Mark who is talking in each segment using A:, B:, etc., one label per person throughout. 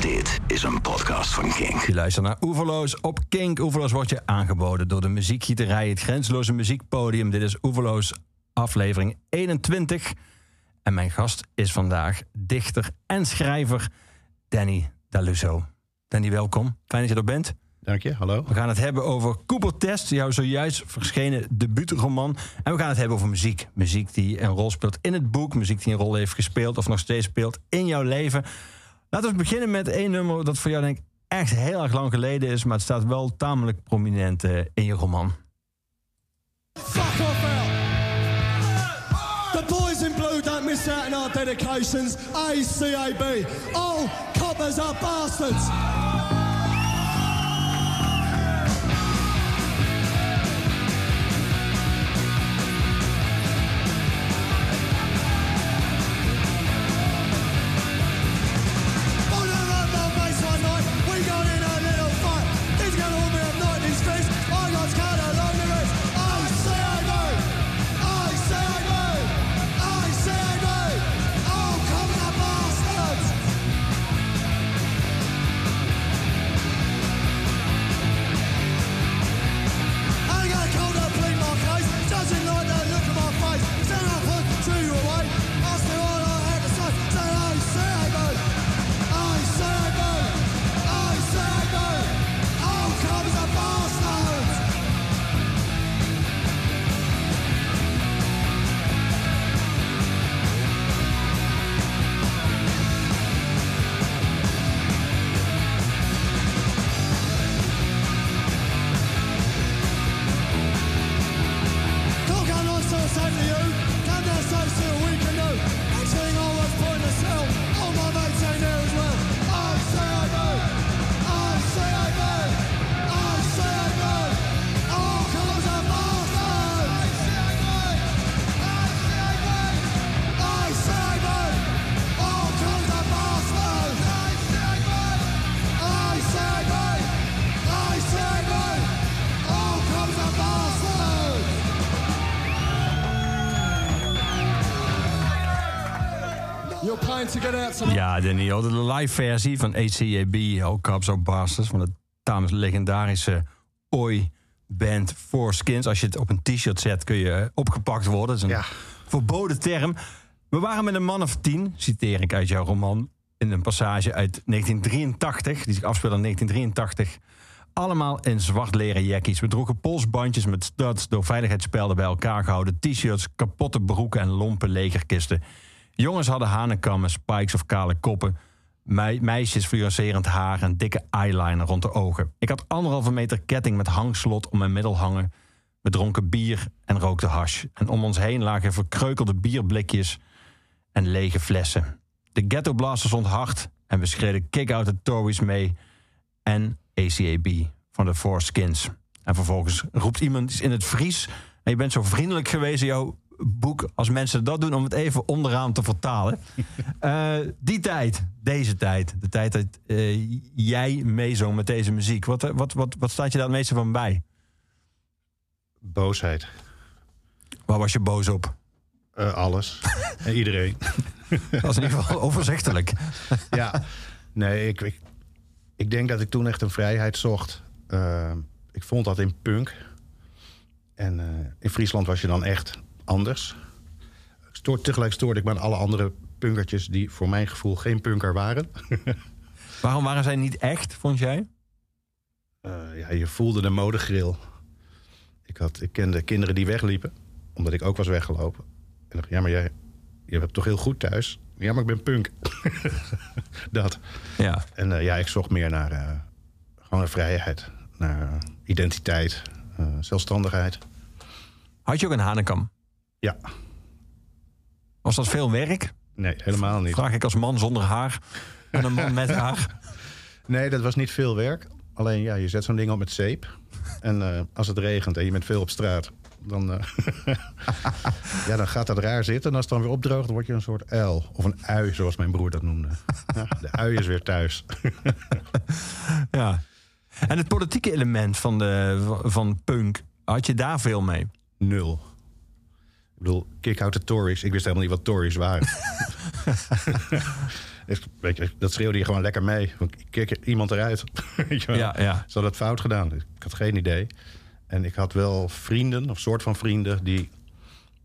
A: Dit is een podcast van Kink.
B: Je luistert naar Oeverloos op Kink. Oeverloos wordt je aangeboden door de muziekgieterij, het grenzeloze muziekpodium. Dit is Oeverloos aflevering 21. En mijn gast is vandaag dichter en schrijver Danny Daluso. Danny, welkom. Fijn dat je er bent.
C: Dank je, hallo.
B: We gaan het hebben over Coopertest, jouw zojuist verschenen debuutroman. En we gaan het hebben over muziek. Muziek die een rol speelt in het boek. Muziek die een rol heeft gespeeld of nog steeds speelt in jouw leven. Laten we beginnen met één nummer dat voor jou denk ik echt heel erg lang geleden is. Maar het staat wel tamelijk prominent uh, in je roman.
D: Fuck! The boys in blue don't miss out on our dedications. ACAB. All coppers are bastards.
B: Ja, Danny, de live versie van ACAB, Cops Are Bastards... van de tamelijk legendarische Oi-band Four Skins. Als je het op een t-shirt zet, kun je opgepakt worden. Dat is een ja. verboden term. We waren met een man of tien, citeer ik uit jouw roman... in een passage uit 1983, die zich afspeelde in 1983... Allemaal in zwart leren jackies. We droegen polsbandjes met studs, door veiligheidsspelden bij elkaar gehouden... t-shirts, kapotte broeken en lompe legerkisten... Jongens hadden hanenkammen, spikes of kale koppen. meisjes fluorescerend haar en dikke eyeliner rond de ogen. Ik had anderhalve meter ketting met hangslot om mijn middel hangen. We dronken bier en rookten hash. En om ons heen lagen verkreukelde bierblikjes en lege flessen. De ghetto blaster stond hard en we schreden Kick-Out the Tories mee en ACAB van de Four Skins. En vervolgens roept iemand in het Fries... en je bent zo vriendelijk geweest, jou boek als mensen dat doen om het even onderaan te vertalen. uh, die tijd, deze tijd, de tijd dat uh, jij meezong met deze muziek. Wat, eh, wat, wat, wat staat je daar het meeste van bij?
C: Boosheid.
B: Waar was je boos op?
C: Uh, alles. en iedereen.
B: dat is in ieder geval overzichtelijk.
C: ja, nee, ik, ik, ik, denk dat ik toen echt een vrijheid zocht. ik vond dat in punk. En in Friesland was je dan echt anders. Stoor, tegelijk stoorde ik me aan alle andere punkertjes... die voor mijn gevoel geen punker waren.
B: Waarom waren zij niet echt, vond jij?
C: Uh, ja, je voelde de modegril. Ik, had, ik kende kinderen die wegliepen, omdat ik ook was weggelopen. En dacht, ja, maar jij je hebt toch heel goed thuis? Ja, maar ik ben punk. dat.
B: Ja.
C: En uh, ja, ik zocht meer naar uh, gewoon vrijheid. Naar identiteit, zelfstandigheid.
B: Had je ook een hanekam?
C: Ja.
B: Was dat veel werk?
C: Nee, helemaal niet.
B: Vraag ik als man zonder haar en een man met haar.
C: Nee, dat was niet veel werk. Alleen ja, je zet zo'n ding op met zeep. En uh, als het regent en je bent veel op straat, dan, uh, ja, dan gaat dat raar zitten. En als het dan weer opdroogt, dan word je een soort uil. Of een ui, zoals mijn broer dat noemde. Ja, de ui is weer thuis.
B: ja. En het politieke element van, de, van punk, had je daar veel mee?
C: Nul. Ik bedoel, kick out de Tories. Ik wist helemaal niet wat Tories waren. Weet je, dat schreeuwde je gewoon lekker mee. Ik keek iemand eruit. Weet je wel?
B: Ja, ja.
C: Ze hadden het fout gedaan. Ik had geen idee. En ik had wel vrienden, of soort van vrienden, die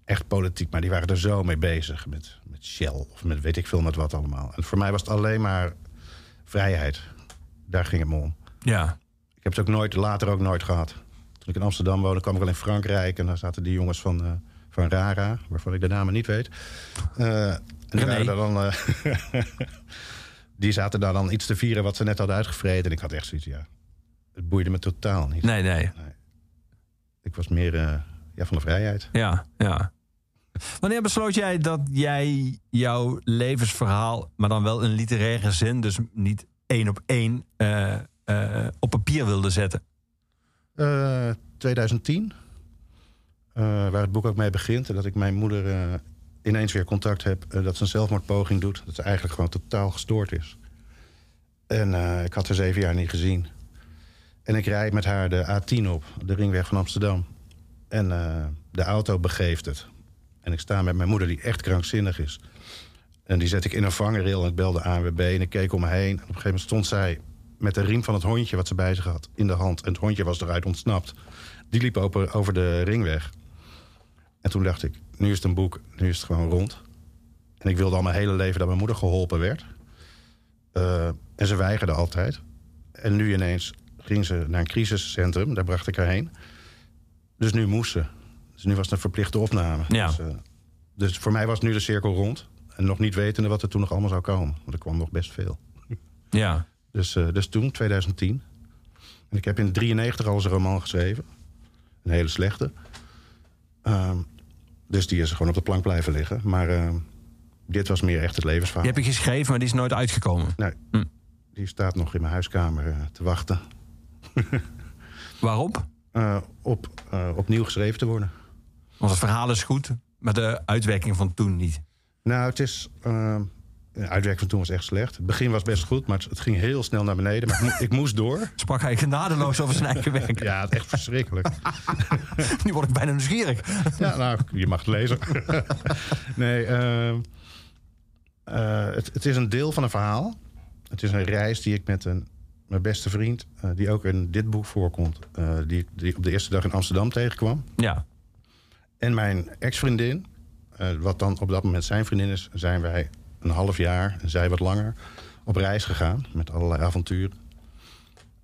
C: echt politiek, maar die waren er zo mee bezig. Met, met Shell of met weet ik veel met wat allemaal. En voor mij was het alleen maar vrijheid. Daar ging het me om.
B: Ja.
C: Ik heb het ook nooit, later ook nooit gehad. Toen ik in Amsterdam woonde, kwam ik al in Frankrijk. En daar zaten die jongens van, eh, van Rara, waarvan ik de namen niet weet. Eh, en die,
B: René.
C: waren daar dan, eh, die zaten daar dan iets te vieren wat ze net hadden uitgevreten. En ik had echt zoiets, ja, het boeide me totaal niet.
B: Nee, nee.
C: Ik was meer eh, ja, van de vrijheid.
B: Ja, ja. Wanneer besloot jij dat jij jouw levensverhaal, maar dan wel in literaire zin, dus niet één op één, op papier wilde zetten?
C: Eh, 2010, eh, waar het boek ook mee begint. Dat ik mijn moeder eh, ineens weer contact heb. eh, dat ze een zelfmoordpoging doet. Dat ze eigenlijk gewoon totaal gestoord is. En eh, ik had haar zeven jaar niet gezien. En ik rijd met haar de A10 op, de ringweg van Amsterdam. En eh, de auto begeeft het. En ik sta met mijn moeder, die echt krankzinnig is. En die zet ik in een vangrail en ik belde ANWB en ik keek om me heen. En op een gegeven moment stond zij met de riem van het hondje wat ze bij zich had in de hand. En het hondje was eruit ontsnapt. Die liep over de ringweg. En toen dacht ik, nu is het een boek, nu is het gewoon rond. En ik wilde al mijn hele leven dat mijn moeder geholpen werd. Eh, en ze weigerde altijd. En nu ineens ging ze naar een crisiscentrum, daar bracht ik haar heen. Dus nu moest ze. Dus nu was het een verplichte opname.
B: Ja.
C: Dus, eh, dus voor mij was nu de cirkel rond. En nog niet wetende wat er toen nog allemaal zou komen. Want er kwam nog best veel.
B: Ja.
C: Dus, eh, dus toen, 2010. En ik heb in 93 al eens een roman geschreven. Een hele slechte. Ehm, dus die is gewoon op de plank blijven liggen. Maar ehm, dit was meer echt het levensverhaal.
B: Die heb je geschreven, maar die is nooit uitgekomen.
C: Nee,
B: Hm.
C: die staat nog in mijn huiskamer eh, te wachten.
B: Waarop?
C: eh, op eh, opnieuw geschreven te worden.
B: Want het verhaal is goed, maar de uitwerking van toen niet.
C: Nou, het is... de uitwerking van toen was echt slecht. Het begin was best goed, maar het, ging heel snel naar beneden. Maar ik, mo- ik moest door.
B: Sprak hij genadeloos over zijn eigen werk.
C: Ja, echt verschrikkelijk.
B: Nu word ik bijna nieuwsgierig.
C: Ja, nou, je mag het lezen. nee, ehm, eh, het, het is een deel van een verhaal. Het is een reis die ik met een, mijn beste vriend... eh, die ook in dit boek voorkomt... eh, die, ik- die op de eerste dag in Amsterdam tegenkwam.
B: Ja.
C: En mijn ex-vriendin, eh, wat dan op dat moment zijn vriendin is... zijn wij een half jaar, en zij wat langer, op reis gegaan... met allerlei avonturen.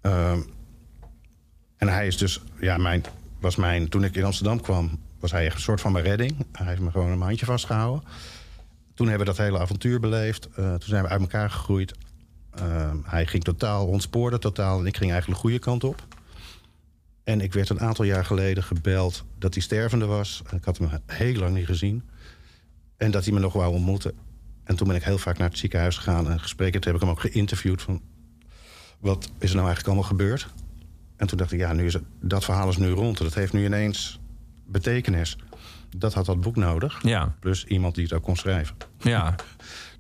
C: Ehm, en hij is dus, ja, mijn, was mijn, toen ik in Amsterdam kwam, was hij een soort van mijn redding. Hij heeft me gewoon een handje vastgehouden. Toen hebben we dat hele avontuur beleefd. Eh, toen zijn we uit elkaar gegroeid. Ehm, hij ging totaal, ontspoorde totaal. En ik ging eigenlijk de goede kant op. En ik werd een aantal jaar geleden gebeld dat hij stervende was. Ik had hem heel lang niet gezien. En dat hij me nog wou ontmoeten. En toen ben ik heel vaak naar het ziekenhuis gegaan. En gesproken, toen heb ik hem ook geïnterviewd van... wat is er nou eigenlijk allemaal gebeurd? En toen dacht ik, ja, nu is het, dat verhaal is nu rond. Dat heeft nu ineens betekenis. Dat had dat boek nodig.
B: Ja.
C: Plus iemand die het ook kon schrijven.
B: Ja.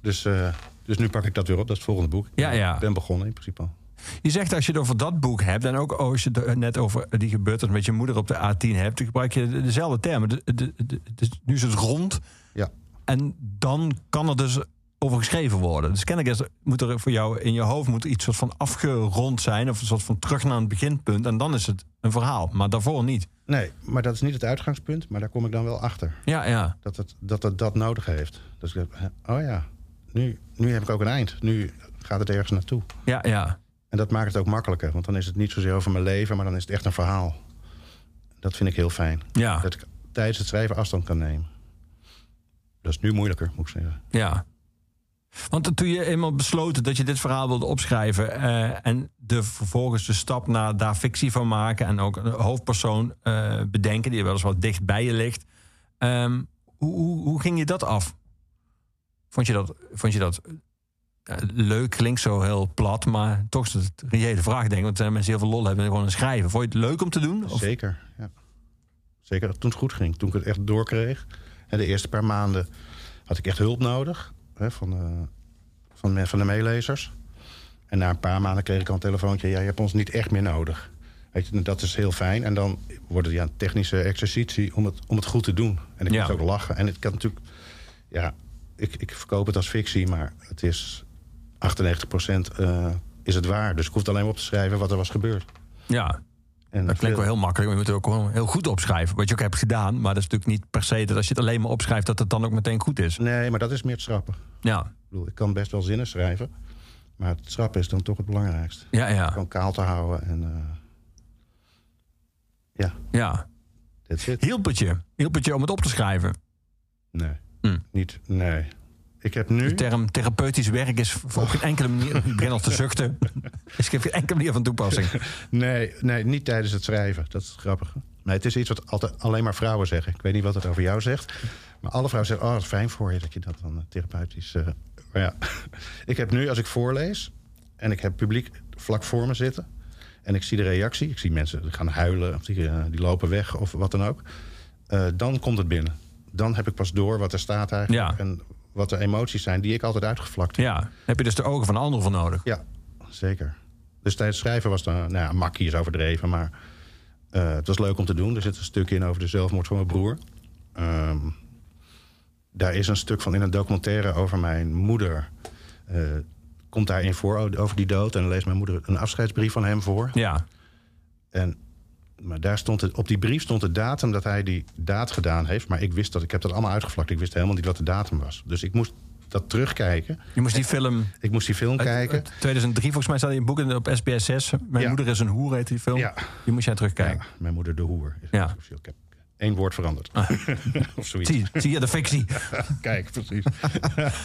C: Dus, eh, dus nu pak ik dat weer op. Dat is het volgende boek.
B: Ja, ja.
C: Ik ben begonnen in principe al.
B: Je zegt als je het over dat boek hebt... en ook als je het net over die gebeurtenis met je moeder op de A10 hebt... dan gebruik je de- dezelfde termen. De, de, de- de- nu is het rond.
C: Ja.
B: En dan kan er dus over geschreven worden. Dus kennelijk is, moet er voor jou in je hoofd moet iets soort van afgerond zijn... of een soort van terug naar het beginpunt. En dan is het een verhaal. Maar daarvoor niet.
C: Nee, maar dat is niet het uitgangspunt. Maar daar kom ik dan wel achter.
B: Ja, ja.
C: Dat het dat, het dat nodig heeft. Dus ik oh ja, nu, nu heb ik ook een eind. Nu gaat het ergens naartoe.
B: Ja, ja.
C: En dat maakt het ook makkelijker. Want dan is het niet zozeer over mijn leven, maar dan is het echt een verhaal. Dat vind ik heel fijn.
B: Ja.
C: Dat ik tijdens het schrijven afstand kan nemen. Dat is nu moeilijker, moet ik zeggen.
B: Ja. Want toen je eenmaal besloten dat je dit verhaal wilde opschrijven... eh, en de, vervolgens de stap naar daar fictie van maken... en ook een hoofdpersoon eh, bedenken die wel eens wat dicht bij je ligt... ehm, hoe, hoe, hoe ging je dat af? Vond je dat, vond je dat eh, leuk? Klinkt zo heel plat, maar toch is het een reële vraag, denk ik. Want er mensen heel veel lol hebben en gewoon een schrijven. Vond je het leuk om te doen? Of?
C: Zeker, ja. Zeker toen het goed ging. Toen ik het echt doorkreeg. De eerste paar maanden had ik echt hulp nodig. Hè, van, de, van, de, van de meelezers. En na een paar maanden kreeg ik al een telefoontje. Ja, je hebt ons niet echt meer nodig. Weet je, dat is heel fijn. En dan wordt het ja, een technische exercitie om het, om het goed te doen. En ik
B: Ja.
C: moest ook lachen. En ik had natuurlijk... Ja, ik, ik verkoop het als fictie, maar het is 98% uh, is het waar. Dus ik hoef alleen maar op te schrijven wat er was gebeurd.
B: Ja, en dat klinkt wel heel makkelijk, maar je moet het ook heel goed opschrijven. Wat je ook hebt gedaan, maar dat is natuurlijk niet per se dat als je het alleen maar opschrijft, dat het dan ook meteen goed is.
C: Nee, maar dat is meer het schrappen.
B: Ja.
C: Ik, bedoel, ik kan best wel zinnen schrijven, maar het schrappen is dan toch het belangrijkste.
B: Ja, ja.
C: Gewoon kaal te houden en. Uh, ja.
B: Ja. Hielp het je? Hielp het je om het op te schrijven?
C: Nee.
B: Hm.
C: Niet, nee. Ik heb nu...
B: De term therapeutisch werk is op geen enkele manier... Ik begin al te zuchten. Is op geen enkele manier van toepassing.
C: Nee, nee, niet tijdens het schrijven. Dat is grappig. Nee, het is iets wat altijd alleen maar vrouwen zeggen. Ik weet niet wat het over jou zegt. Maar alle vrouwen zeggen... Oh, het is fijn voor je dat je dat dan uh, therapeutisch... Uh, maar ja, ik heb nu, als ik voorlees... en ik heb publiek vlak voor me zitten... en ik zie de reactie... ik zie mensen gaan huilen... of die, uh, die lopen weg of wat dan ook... dan komt het binnen. Dan heb ik pas door wat er staat eigenlijk...
B: Ja.
C: En wat de emoties zijn die ik altijd uitgevlakt heb.
B: Ja, heb je dus de ogen van anderen voor nodig?
C: Ja, zeker. Dus tijdens het schrijven was dan, nou ja, makkie is overdreven, maar uh, het was leuk om te doen. Er zit een stuk in over de zelfmoord van mijn broer. Um, daar is een stuk van in een documentaire over mijn moeder. Uh, komt daarin voor over die dood. En dan leest mijn moeder een afscheidsbrief van hem voor.
B: Ja.
C: En maar daar stond het, op die brief stond de datum dat hij die daad gedaan heeft. Maar ik wist dat, ik heb dat allemaal uitgevlakt. Ik wist helemaal niet wat de datum was. Dus ik moest dat terugkijken.
B: Je moest die film...
C: Ik moest die film
B: uit,
C: kijken.
B: Uit 2003 volgens mij staat in je boek op SBS 6. Mijn
C: Ja.
B: moeder is een hoer, heet die film.
C: Ja.
B: Die moest jij terugkijken.
C: Ja, mijn moeder de hoer. Is
B: Ja.
C: Ik heb één woord veranderd. of zoiets.
B: Zie, zie je de fictie?
C: Kijk, precies.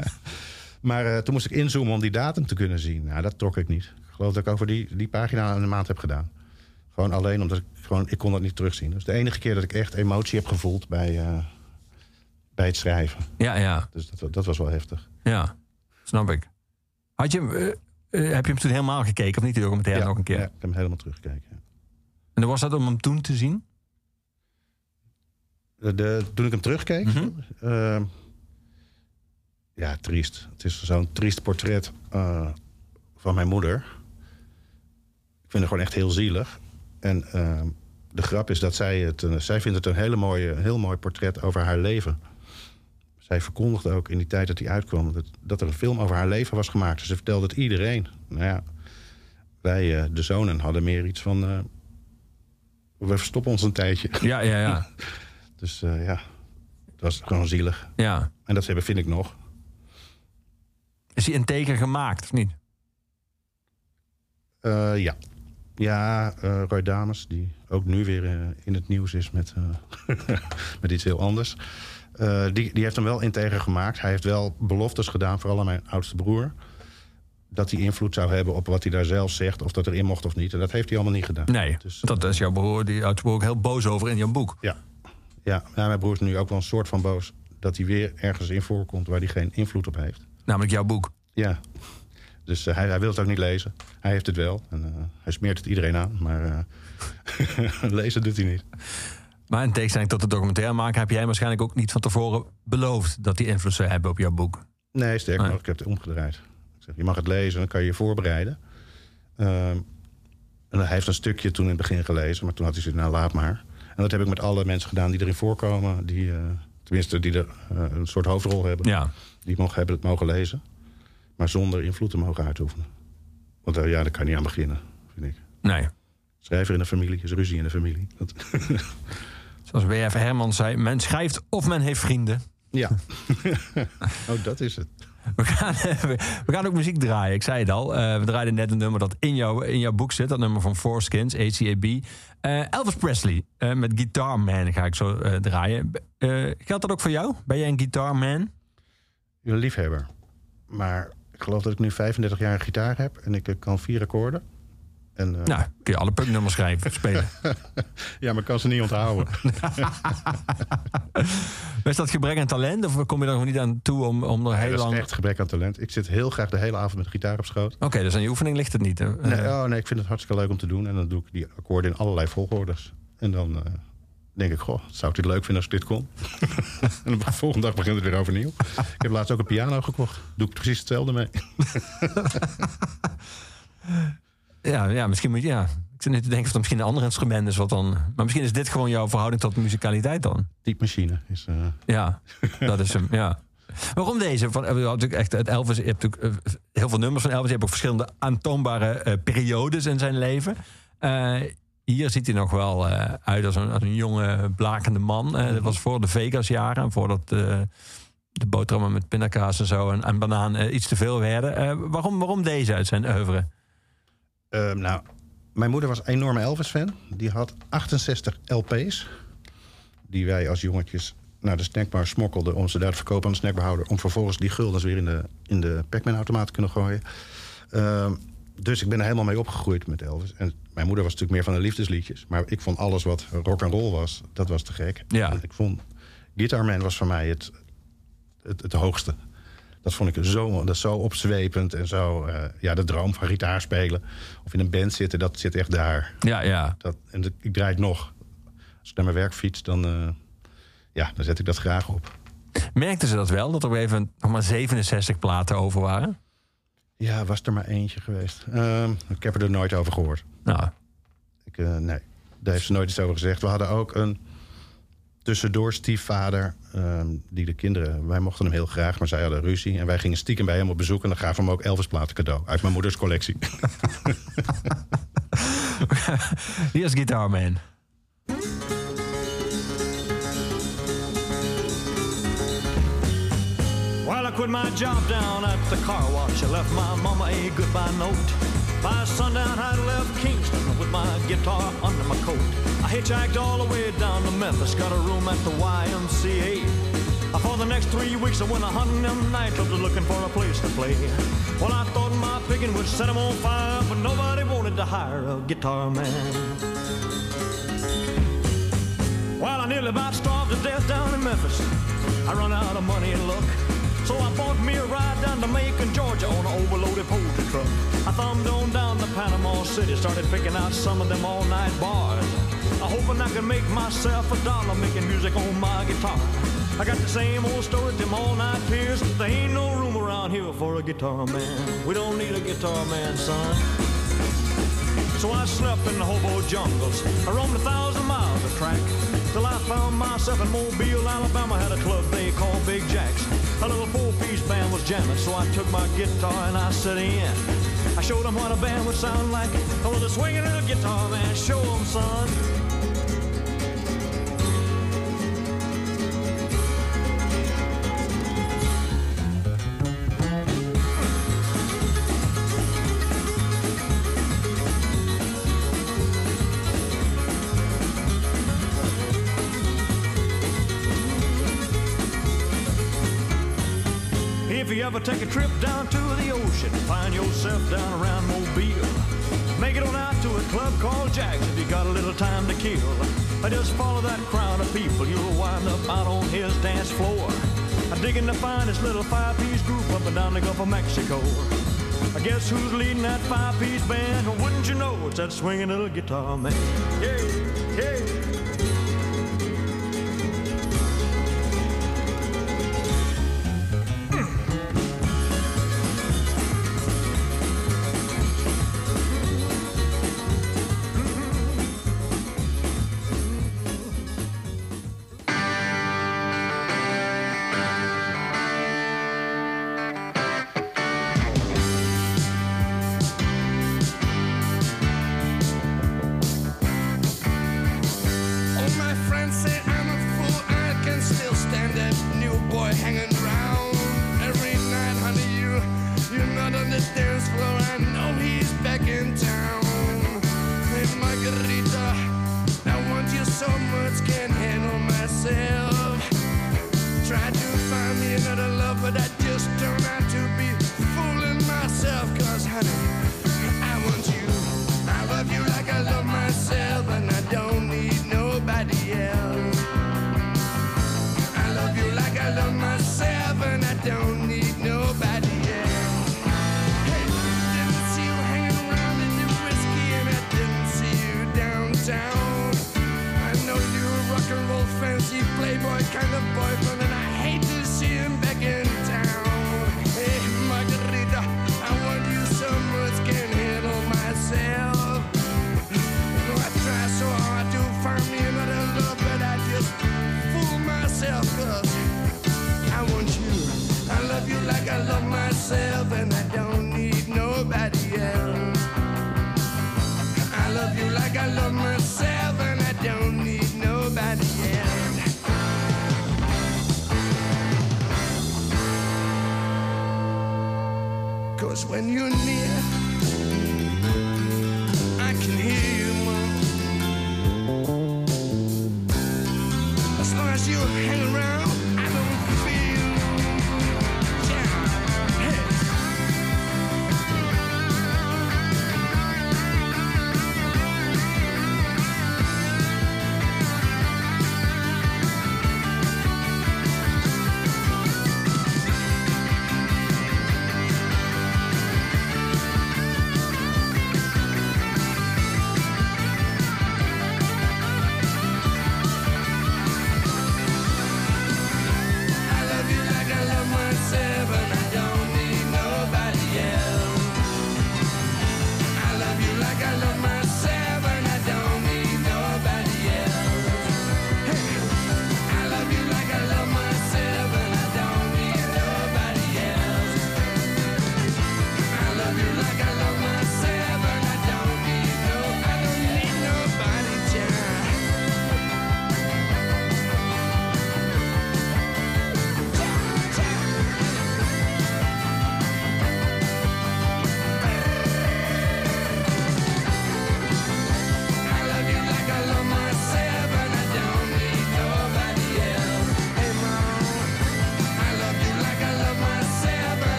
C: maar eh, toen moest ik inzoomen om die datum te kunnen zien. Nou, dat trok ik niet. Ik geloof dat ik over die, die pagina een maand heb gedaan. Gewoon alleen omdat ik gewoon, ik kon dat niet terugzien. Dus de enige keer dat ik echt emotie heb gevoeld bij, eh, bij het schrijven.
B: Ja, ja,
C: Dus dat, dat was wel heftig.
B: ja. Snap ik. Had je, eh, eh, heb je hem toen helemaal gekeken of niet, die documentaire nog een keer?
C: Ja, ik heb hem helemaal teruggekeken. ja.
B: En dan was dat om hem toen te zien?
C: De, de- toen ik hem terugkeek...
B: Mhm.
C: eh, ja, triest. Het is zo'n triest portret van mijn moeder. Ik vind het gewoon echt heel zielig. En eh, de grap is dat zij het... een- zij vindt het een hele mooie, heel mooi portret over haar leven. Zij verkondigde ook in die tijd dat hij uitkwam... dat, dat er een film over haar leven was gemaakt. Dus ze vertelde het iedereen. Nou ja, wij, eh, de zonen, hadden meer iets van... eh, we verstoppen ons een tijdje.
B: Ja, ja, ja.
C: Dus eh, ja, dat was gewoon zielig.
B: ja.
C: En dat hebben vind ik nog.
B: Is hij integer gemaakt of niet?
C: Eh, ja. Ja, eh, Roy Dames, die ook nu weer eh, in het nieuws is met, eh, met iets heel anders. Die, die heeft hem wel integer gemaakt. Hij heeft wel beloftes gedaan, vooral aan mijn oudste broer. Dat hij invloed zou hebben op wat hij daar zelf zegt, of dat erin mocht of niet. En dat heeft hij allemaal niet gedaan.
B: Nee,
C: Dus,
B: dat is jouw broer, die oudste broer ook heel boos over in jouw boek.
C: Ja. Ja, ja, mijn broer is nu ook wel een soort van boos dat hij weer ergens in voorkomt waar hij geen invloed op heeft.
B: Namelijk jouw boek.
C: Ja. Dus eh, hij, hij wil het ook niet lezen. Hij heeft het wel. En, eh, hij smeert het iedereen aan. Maar eh, lezen doet hij niet.
B: Maar in tegenstelling tot de documentaire maken... heb jij waarschijnlijk ook niet van tevoren beloofd... dat die invloed zou hebben op jouw boek.
C: Nee, sterker nog, ik heb het omgedraaid. Ik zeg, je mag het lezen, dan kan je je voorbereiden. Ehm, en hij heeft een stukje toen in het begin gelezen. Maar toen had hij zoiets, nou laat maar. En dat heb ik met alle mensen gedaan die erin voorkomen. Die, tenminste, die er een soort hoofdrol hebben.
B: Ja,
C: Die mogen, hebben het mogen lezen. Maar zonder invloed te mogen uitoefenen. Want eh, ja, daar kan je niet aan beginnen, vind ik.
B: nee.
C: Schrijver in de familie is ruzie in de familie. Dat,
B: Zoals W.F. Herman zei, men schrijft of men heeft vrienden.
C: ja. oh, dat is het.
B: We gaan, we gaan ook muziek draaien, ik zei het al. Eh, we draaiden net een nummer dat in, jouw in jouw boek zit. Dat nummer van Foreskins, ACAB. Eh Elvis Presley eh, met Guitar Man ga ik zo eh, draaien. Eh, geldt dat ook voor jou? Ben jij een Guitar Man?
C: Een liefhebber. Maar ik geloof dat ik nu 35 jaar gitaar heb. En ik eh, kan vier akkoorden. En, eh,
B: Nou, kun je alle punknummers schrijven, spelen.
C: Ja, maar ik kan ze niet onthouden.
B: Is dat gebrek aan talent? Of kom je er nog niet aan toe om, om er heel
C: dat
B: lang...
C: is echt gebrek aan talent. Ik zit heel graag de hele avond met de gitaar op schoot.
B: Oké, dus aan je oefening ligt het niet. hè?
C: Nee, oh, nee, ik vind het hartstikke leuk om te doen. En dan doe ik die akkoorden in allerlei volgordes. En dan eh, denk ik, goh, zou ik dit leuk vinden als ik dit kon? en de volgende dag begint het weer overnieuw. ik heb laatst ook een piano gekocht. Doe ik precies hetzelfde mee.
B: ja, ja, misschien moet je... Ja. Ik zit nu te denken of er misschien een ander instrument is wat dan... Maar misschien is dit gewoon jouw verhouding tot musicaliteit dan.
C: Typemachine is... eh,
B: Ja, dat is hem, ja. Waarom deze? Van, natuurlijk echt, het Elvis, je hebt natuurlijk eh, heel veel nummers van Elvis. Je hebt ook verschillende aantoonbare uh, periodes in zijn leven. Uh, hier ziet hij nog wel uit als een, als een jonge, blakende man. dat was voor de Vegas-jaren. Voordat de boterhammen met pindakaas en zo en, en banaan iets te veel werden. waarom, waarom deze uit zijn oeuvre?
C: Ehm, nou, mijn moeder was een enorme Elvis-fan. Die had 68 LP's. Die wij als jongetjes naar de snackbar smokkelden... om ze daar te verkopen aan de snackbarhouder... om vervolgens die guldens weer in de, in de Pac-Man-automaat te kunnen gooien. Uh, dus ik ben er helemaal mee opgegroeid met Elvis. En mijn moeder was natuurlijk meer van de liefdesliedjes. Maar ik vond alles wat rock and roll was, dat was te gek.
B: Ja.
C: ik vond Guitar Man was voor mij het, het, het hoogste. Dat vond ik zo, dat zo opzwepend en zo. Uh, ja, de droom van gitaar spelen of in een band zitten, dat zit echt daar.
B: Ja, ja.
C: Dat, en ik draai het nog. Als ik naar mijn werk fiets, dan, uh, ja, dan zet ik dat graag op.
B: Merkten ze dat wel, dat er even nog maar 67 platen over waren?
C: Ja, was er maar eentje geweest. Uh, ik heb er nooit over gehoord.
B: Nou.
C: Ik, uh, nee, daar heeft ze nooit iets over gezegd. We hadden ook een tussendoor stiefvader. Uh, die de kinderen, wij mochten hem heel graag, maar zij hadden ruzie. En wij gingen stiekem bij hem op bezoek. En dan gaven we hem ook Elvis-platen cadeau uit mijn moeders collectie.
B: Hier is Guitar Man.
E: Well, I quit my job down at the car wash. I left my mama a goodbye note. By sundown, I left Kingston with my guitar under my coat. I hitchhiked all the way down to Memphis, got a room at the YMCA. For the next three weeks, I went a hunting them nightclubs looking for a place to play. Well, I thought my picking would set them on fire, but nobody wanted to hire a guitar man. Well, I nearly about starved to death down in Memphis. I run out of money and luck. So I bought me a ride down to Macon, Georgia on an overloaded poultry truck. I thumbed on down to Panama City, started picking out some of them all-night bars. I hoping I can make myself a dollar making music on my guitar. I got the same old story, them all-night peers. There ain't no room around here for a guitar man. We don't need a guitar man, son. So I slept in the hobo jungles. I roamed a thousand miles of track. Till I found myself in Mobile, Alabama, had a club they called Big Jacks. A little four-piece band was jamming, so I took my guitar and I set in. I showed them what a band would sound like. Oh, I was a swinging little guitar man, show them, son. Find yourself down around Mobile. Make it on out to a club called Jack's if you got a little time to kill. Just follow that crowd of people, you'll wind up out on his dance floor. I'm digging the finest little five-piece group up and down the Gulf of Mexico. I guess who's leading that five-piece band? Wouldn't you know it's that swinging little guitar man? Yeah, yeah.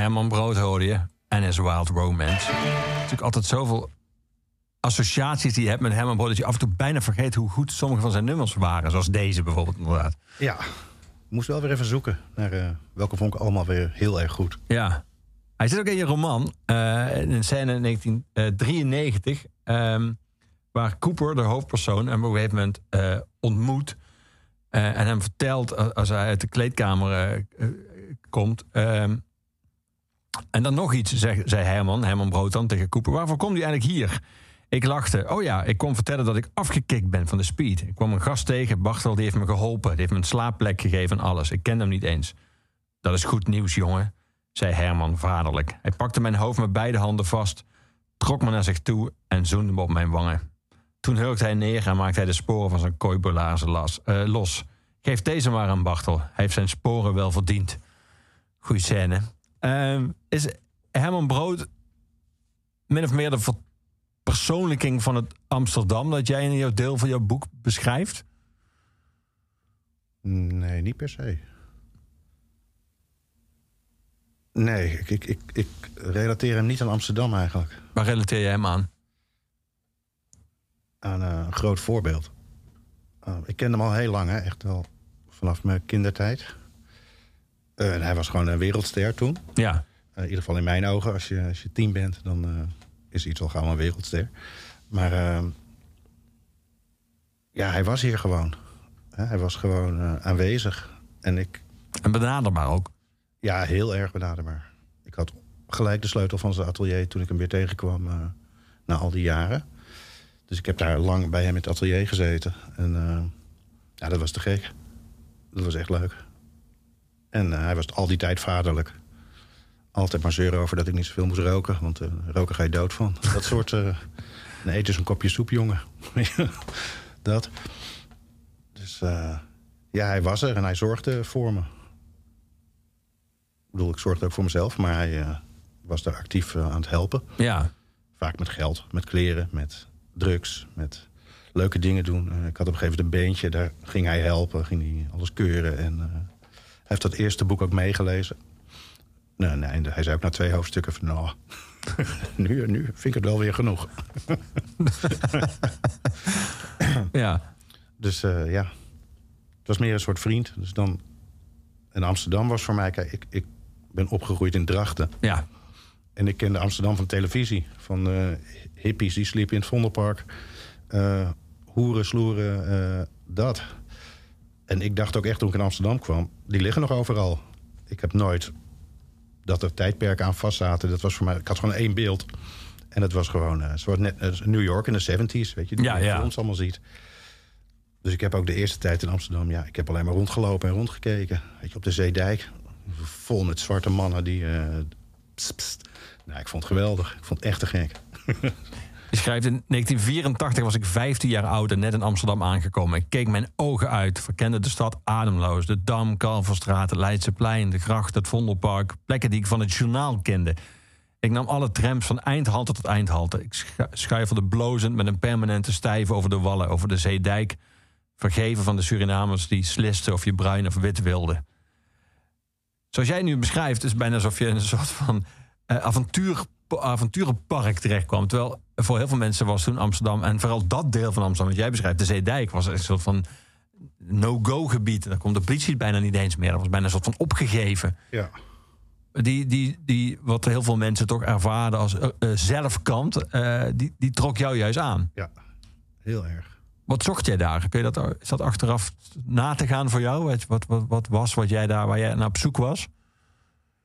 B: Herman Brood hoorde je. En his Wild Romance. Natuurlijk altijd zoveel associaties die je hebt met Herman Brood... dat je af en toe bijna vergeet hoe goed sommige van zijn nummers waren. Zoals deze bijvoorbeeld, inderdaad.
C: Ja, moest wel weer even zoeken naar eh, welke vond ik allemaal weer heel erg goed.
B: Ja. Hij zit ook in je roman, eh, in een scène in 1993... ehm, waar Cooper, de hoofdpersoon, hem op een gegeven moment eh, ontmoet... eh, en hem vertelt eh, als hij uit de kleedkamer eh, eh, komt... ehm, en dan nog iets, zei Herman, Herman Brood dan tegen Cooper. Waarvoor komt u eigenlijk hier? Ik lachte. Oh ja, ik kon vertellen dat ik afgekikt ben van de speed. Ik kwam een gast tegen, Bartel, die heeft me geholpen. Die heeft me een slaapplek gegeven en alles. Ik kende hem niet eens. Dat is goed nieuws, jongen, zei Herman vaderlijk. Hij pakte mijn hoofd met beide handen vast, trok me naar zich toe en zoende me op mijn wangen. Toen hurkte hij neer en maakte hij de sporen van zijn kooibelaarzen las- eh, los. Geef deze maar aan Bartel. Hij heeft zijn sporen wel verdiend. Goeie scène. Ehm, is Herman Brood min of meer de verpersoonlijking van het Amsterdam... dat jij in jouw deel van jouw boek beschrijft?
C: Nee, niet per se. Nee, ik, ik, ik, ik relateer hem niet aan Amsterdam eigenlijk.
B: Waar relateer je hem aan?
C: Aan eh, een groot voorbeeld. Uh, ik ken hem al heel lang, hè? echt wel vanaf mijn kindertijd. Uh, en hij was gewoon een wereldster toen.
B: Ja.
C: Uh, in ieder geval in mijn ogen. Als je, als je tien bent, dan uh, is iets al gauw een wereldster. Maar uh, ja, hij was hier gewoon. hij was gewoon aanwezig. En ik...
B: En benaderbaar ook?
C: Ja, heel erg benaderbaar. Ik had gelijk de sleutel van zijn atelier toen ik hem weer tegenkwam uh, na al die jaren. Dus ik heb daar lang bij hem in het atelier gezeten. En uh, ja, dat was te gek. Dat was echt leuk. En uh, hij was al die tijd vaderlijk. Altijd maar zeuren over dat ik niet zoveel moest roken. Want uh, roken ga je dood van. Dat soort... Uh, nee, eet eens een kopje soep, jongen. dat. Dus ja, hij was er en hij zorgde voor me. Ik bedoel, ik zorgde ook voor mezelf. Maar hij uh, was daar actief uh, aan het helpen.
B: Ja.
C: Vaak met geld, met kleren, met drugs, met leuke dingen doen. Uh, ik had op een gegeven moment een beentje, daar ging hij helpen. Ging hij alles keuren. En heeft dat eerste boek ook meegelezen. Nee, nee, hij zei ook na twee hoofdstukken van... nou, nu, nu vind ik het wel weer genoeg.
B: ja.
C: Dus uh, ja, het was meer een soort vriend. Dus dan... En Amsterdam was voor mij... Kijk, ik, ik ben opgegroeid in Drachten.
B: Ja.
C: En ik kende Amsterdam van televisie. Van uh, hippies die sliepen in het Vondelpark. Uh, hoeren, sloeren, dat. En ik dacht ook echt toen ik in Amsterdam kwam... die liggen nog overal. Ik heb nooit dat er tijdperken aan vast zaten. Dat was voor mij, ik had gewoon één beeld. En het was gewoon eh, zoals net als New York in de 70s, weet je, die
B: Ja,
C: je
B: ja.
C: ons allemaal ziet. Dus ik heb ook de eerste tijd in Amsterdam, ja, ik heb alleen maar rondgelopen en rondgekeken. Weet je, op de Zeedijk, vol met zwarte mannen die. eh, pst, pst. Nou, ik vond het geweldig. Ik vond het echt te gek.
B: Je schrijft in 1984 was ik 15 jaar oud en net in Amsterdam aangekomen. Ik keek mijn ogen uit, verkende de stad ademloos. De Dam, Kalverstraat, het Leidseplein, de Gracht, het Vondelpark. Plekken die ik van het journaal kende. Ik nam alle trams van eindhalte tot eindhalte. Ik schu- schuifelde blozend met een permanente stijve over de wallen, over de zeedijk. Vergeven van de Surinamers die slisten of je bruin of wit wilde. Zoals jij nu beschrijft, is het bijna alsof je in een soort van eh, avontuur, avonturenpark terechtkwam. Terwijl voor heel veel mensen was toen Amsterdam, en vooral dat deel van Amsterdam, wat jij beschrijft, de Zeedijk, was een soort van no-go gebied. Daar komt de politie bijna niet eens meer. Dat was bijna een soort van opgegeven.
C: Ja.
B: Die, die, die, wat heel veel mensen toch ervaren als eh, eh, zelfkant, eh, die, die trok jou juist aan.
C: Ja, heel erg.
B: Wat zocht jij daar? Kun je dat, is dat achteraf na te gaan voor jou? Wat, wat, wat, wat was wat jij daar, waar jij naar op zoek was?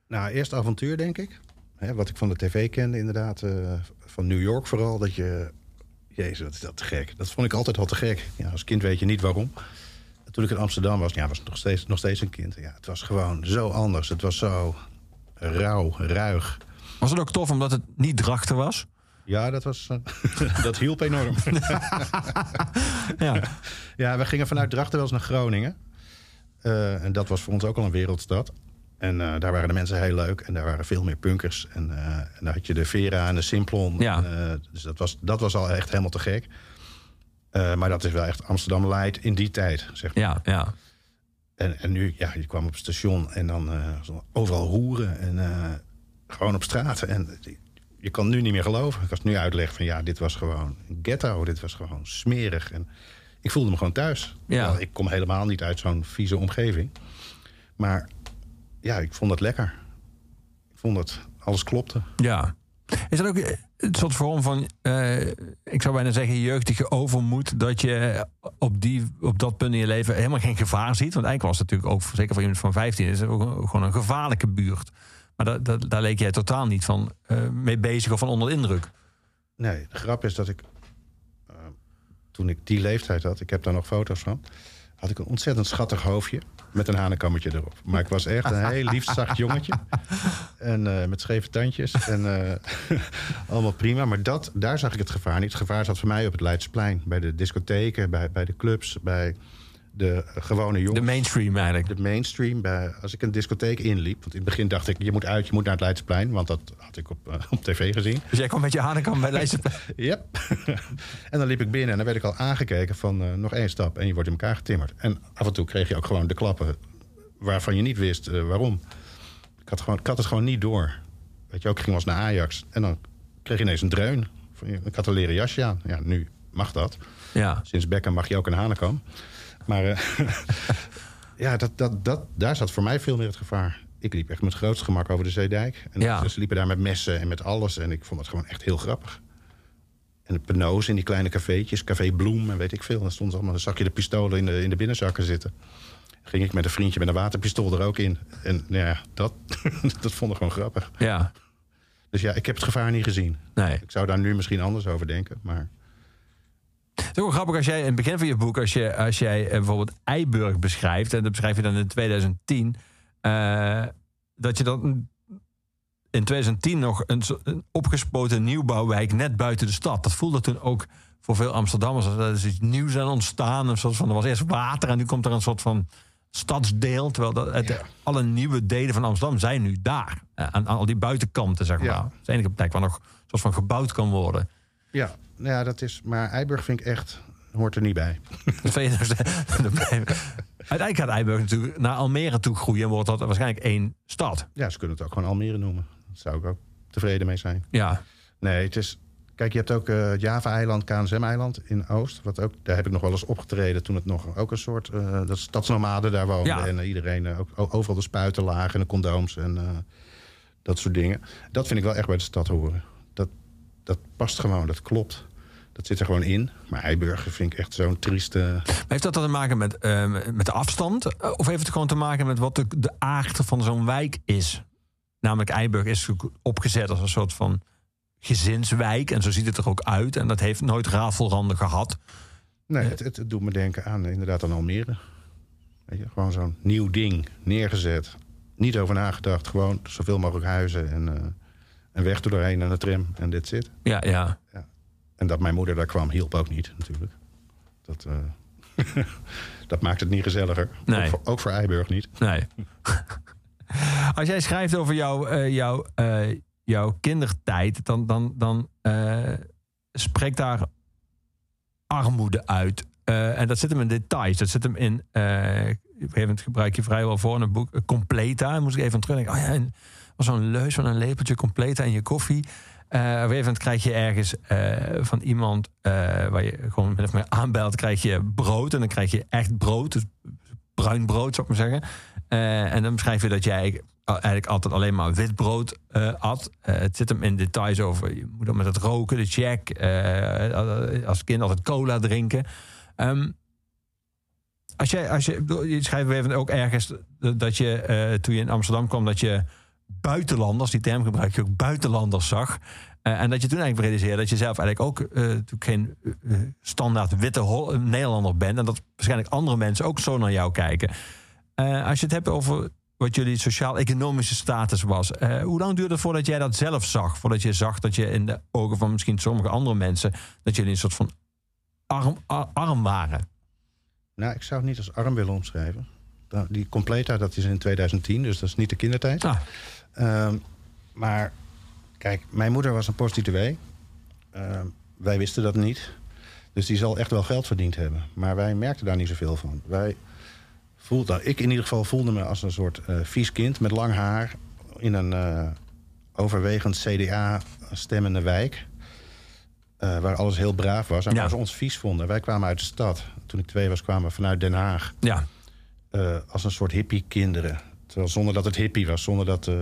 C: Nou, eerst avontuur, denk ik. Hè, wat ik van de tv kende, inderdaad. Van New York vooral. Dat je. Jezus, wat is dat te gek. Dat vond ik altijd al te gek. Ja, als kind weet je niet waarom. Toen ik in Amsterdam was, ja, was nog steeds, nog steeds een kind. Ja, het was gewoon zo anders. Het was zo rauw, ruig.
B: Was het ook tof omdat het niet drachter was?
C: Ja, dat, was, eh, dat hielp enorm.
B: Ja.
C: Ja, we gingen vanuit Drachten wel eens naar Groningen. Eh, en dat was voor ons ook al een wereldstad. En eh, daar waren de mensen heel leuk. En daar waren veel meer punkers. En, eh, en daar had je de Vera en de Simplon.
B: Ja.
C: En, eh, dus dat was, dat was al echt helemaal te gek. Maar dat is wel echt Amsterdam Light in die tijd, zeg maar.
B: Ja, ja.
C: En, en nu, ja, je kwam op het station en dan overal hoeren. En gewoon op straat. En je kan nu niet meer geloven. Ik het nu uitleg van ja, dit was gewoon ghetto. Dit was gewoon smerig. En ik voelde me gewoon thuis.
B: Ja.
C: Ik kom helemaal niet uit zo'n vieze omgeving. Maar ja, ik vond het lekker. Ik vond het, alles klopte.
B: Ja. Is dat ook eh, een soort vorm van, eh, ik zou bijna zeggen, jeugdige overmoed, dat je op, die, op dat punt in je leven helemaal geen gevaar ziet? Want eigenlijk was het natuurlijk ook, zeker voor iemand van 15, is het ook gewoon een gevaarlijke buurt. Maar daar, daar, daar leek jij totaal niet van eh, mee bezig of van onder de indruk.
C: Nee, de grap is dat ik... toen ik die leeftijd had, ik heb daar nog foto's van... had ik een ontzettend schattig hoofdje met een hanenkammetje erop. Maar ik was echt een heel lief, zacht jongetje. En eh, met scheve tandjes. En eh, allemaal prima. Maar dat, daar zag ik het gevaar niet. Het gevaar zat voor mij op het Leidsplein. Bij de discotheken, bij, bij de clubs, bij de gewone jongens.
B: De mainstream eigenlijk.
C: de mainstream. Bij, als ik een discotheek inliep. Want in het begin dacht ik, je moet uit, je moet naar het Leidsplein. Want dat had ik op, eh, op tv gezien.
B: Dus jij kwam met je hanenkam bij Leidse
C: Yep. en dan liep ik binnen en dan werd ik al aangekeken van eh, nog één stap. En je wordt in elkaar getimmerd. En af en toe kreeg je ook gewoon de klappen waarvan je niet wist eh, waarom. Ik had, gewoon, ik had het gewoon niet door. Weet je, ook ik ging wel eens naar Ajax. En dan kreeg je ineens een dreun. Ik had een leren jasje aan. Ja, nu mag dat.
B: Ja.
C: Sinds Beckham mag je ook een hanenkam. Maar eh, ja, dat, dat, dat, daar zat voor mij veel meer het gevaar. Ik liep echt met grootste gemak over de Zeedijk. En
B: Ja.
C: ze liepen daar met messen en met alles. En ik vond het gewoon echt heel grappig. En de peno's in die kleine cafeetjes. Café Bloem en weet ik veel. Dan, stond allemaal, dan zag je de pistolen in de, in de binnenzakken zitten. Ging ik met een vriendje met een waterpistool er ook in. En nou ja, dat, dat vond ik gewoon grappig.
B: Ja.
C: Dus ja, ik heb het gevaar niet gezien.
B: Nee.
C: Ik zou daar nu misschien anders over denken. Maar
B: Het is ook wel grappig als jij in het begin van je boek, als, je, als jij eh, bijvoorbeeld Eiburg beschrijft, en dat beschrijf je dan in 2010, eh, dat je dan in 2010 nog een, opgespoten nieuwbouwwijk net buiten de stad. Dat voelde toen ook voor veel Amsterdammers. als Er is iets nieuws aan ontstaan. Een soort van, er was eerst water en nu komt er een soort van stadsdeel. Terwijl dat, het,
C: Ja.
B: alle nieuwe delen van Amsterdam zijn nu daar. Eh, Aan, aan al die buitenkanten, zeg maar.
C: Ja.
B: Dat is de enige plek waar nog een soort van gebouwd kan worden.
C: ja, nou ja, dat is. Maar Eiburg vind ik echt. hoort er niet bij.
B: Uiteindelijk gaat Eiburg natuurlijk naar Almere toe groeien en wordt dat waarschijnlijk één stad.
C: Ja, ze kunnen het ook gewoon Almere noemen. Daar zou ik ook tevreden mee zijn.
B: Ja,
C: Nee, het is. Kijk, je hebt ook het Java-eiland, KNSM-eiland in Oost. Wat ook, daar heb ik nog wel eens opgetreden toen het nog ook een soort eh, dat stadsnomaden daar woonden.
B: Ja.
C: En eh, iedereen ook overal de spuiten lagen en de condooms en dat soort dingen. Dat vind ik wel echt bij de stad horen. Dat, past gewoon, dat klopt. Dat zit er gewoon in. Maar Eiburg vind ik echt zo'n trieste.
B: maar heeft dat dan te maken met, eh, met de afstand? Eh, Of heeft het gewoon te maken met wat de, de aard van zo'n wijk is? Namelijk Eiburg is opgezet als een soort van gezinswijk. En zo ziet het er ook uit. En dat heeft nooit rafelranden gehad.
C: Nee, het, het, het doet me denken aan eh, inderdaad aan Almere. Weet je, gewoon zo'n nieuw ding neergezet. Niet over nagedacht. Gewoon zoveel mogelijk huizen en, eh, en weg er doorheen en de tram en dit zit.
B: Ja, ja.
C: En dat mijn moeder daar kwam, hielp ook niet natuurlijk. Dat, eh, dat maakt het niet gezelliger.
B: Nee.
C: Ook, voor, ook voor Eiburg niet.
B: Nee. Als jij schrijft over jouw, eh, jouw, eh, jouw kindertijd, dan, dan, dan spreekt daar armoede uit. En dat zit hem in details. Dat zit hem in. op een gegeven moment gebruik je vrijwel voor in een boek. Completa. Dan moest ik even aan terugdenken. Oh ja, en was zo'n leus van een lepeltje Completa in je koffie. Eh, op een krijg je ergens eh, van iemand eh, waar je gewoon min of aanbelt, krijg je brood. En dan krijg je echt brood. Dus bruin brood, zou ik maar zeggen. En dan beschrijf je dat jij eigenlijk altijd alleen maar wit brood at. Het zit hem in details over je moet dan met het roken, de check. als kind altijd cola drinken. Ehm, als jij, als je, je schrijft even ook ergens dat je toen je in Amsterdam kwam, dat je buitenlanders, die term gebruik je ook, buitenlanders zag. Eh, en dat je toen eigenlijk realiseerde dat je zelf eigenlijk ook eh, geen eh, standaard witte Nederlander bent. En dat waarschijnlijk andere mensen ook zo naar jou kijken. Als je het hebt over wat jullie sociaal-economische status was. hoe lang duurde het voordat jij dat zelf zag? Voordat je zag dat je in de ogen van misschien sommige andere mensen... dat jullie een soort van arm, ar- arm waren?
C: Nou, ik zou het niet als arm willen omschrijven. Nou, Die Completa, dat is in 2010, dus dat is niet de kindertijd.
B: Ah,
C: Ehm, maar kijk, mijn moeder was een prostituee. Ehm, wij wisten dat niet. Dus die zal echt wel geld verdiend hebben. Maar wij merkten daar niet zoveel van. Wij voelden, nou, ik in ieder geval voelde me als een soort eh, vies kind met lang haar... in een eh, overwegend CDA-stemmende wijk... eh, waar alles heel braaf was en
B: Ja.
C: waar ze ons vies vonden. Wij kwamen uit de stad. Toen ik twee was, kwamen we vanuit Den Haag
B: ja.
C: Eh, als een soort hippie-kinderen. Terwijl zonder dat het hippie was, zonder dat eh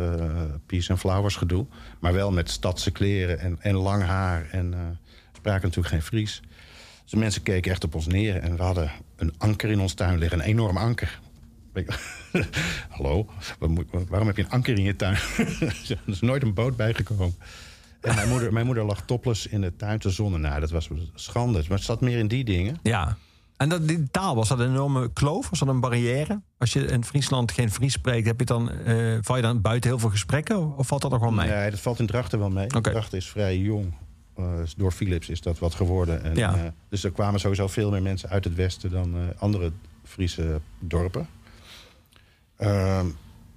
C: peace and flowers gedoe. Maar wel met stadse kleren en, en lang haar. En eh spraken natuurlijk geen Fries. Dus de mensen keken echt op ons neer. En we hadden een anker in ons tuin liggen, een enorm anker. Hallo, waarom heb je een anker in je tuin? er is nooit een boot bijgekomen. En mijn moeder, mijn moeder lag topless in de tuin te zonnen. Nou, dat was schande. Maar het zat meer in die dingen.
B: Ja. En dat, die taal, was dat een enorme kloof? Was dat een barrière? Als je in Friesland geen Fries spreekt, heb je dan, eh, val je dan buiten heel veel gesprekken? Of valt dat nog wel mee?
C: Nee, dat valt in Drachten wel mee.
B: Oké.
C: Drachten is vrij jong. Eh, door Philips is dat wat geworden. En,
B: Ja.
C: eh, dus er kwamen sowieso veel meer mensen uit het westen dan andere Friese dorpen. Ehm,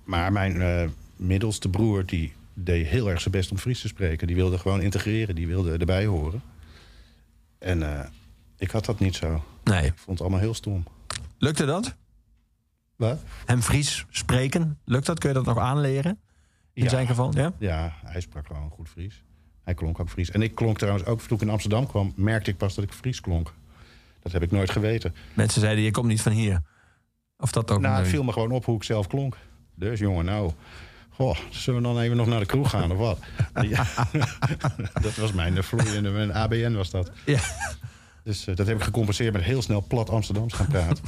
C: maar mijn middelste broer die deed heel erg zijn best om Fries te spreken. Die wilde gewoon integreren, die wilde erbij horen. En ik had dat niet zo.
B: Nee.
C: Ik vond het allemaal heel stom.
B: Lukte dat?
C: Wat?
B: Hem Fries spreken? Lukt dat? Kun je dat nog aanleren? In
C: Ja.
B: zijn geval? Ja?
C: Ja, hij sprak gewoon goed Fries. Hij klonk ook Fries. En ik klonk trouwens ook, toen ik in Amsterdam kwam, merkte ik pas dat ik Fries klonk. Dat heb ik nooit geweten.
B: Mensen zeiden, je komt niet van hier. Of dat ook
C: Nou, het viel me gewoon op hoe ik zelf klonk. Dus jongen, nou, goh, zullen we dan even nog naar de kroeg gaan of wat? Ja. dat was mijn vloeiende, mijn ABN was dat.
B: Ja.
C: Dus eh, dat heb ik gecompenseerd met heel snel plat Amsterdams gaan praten.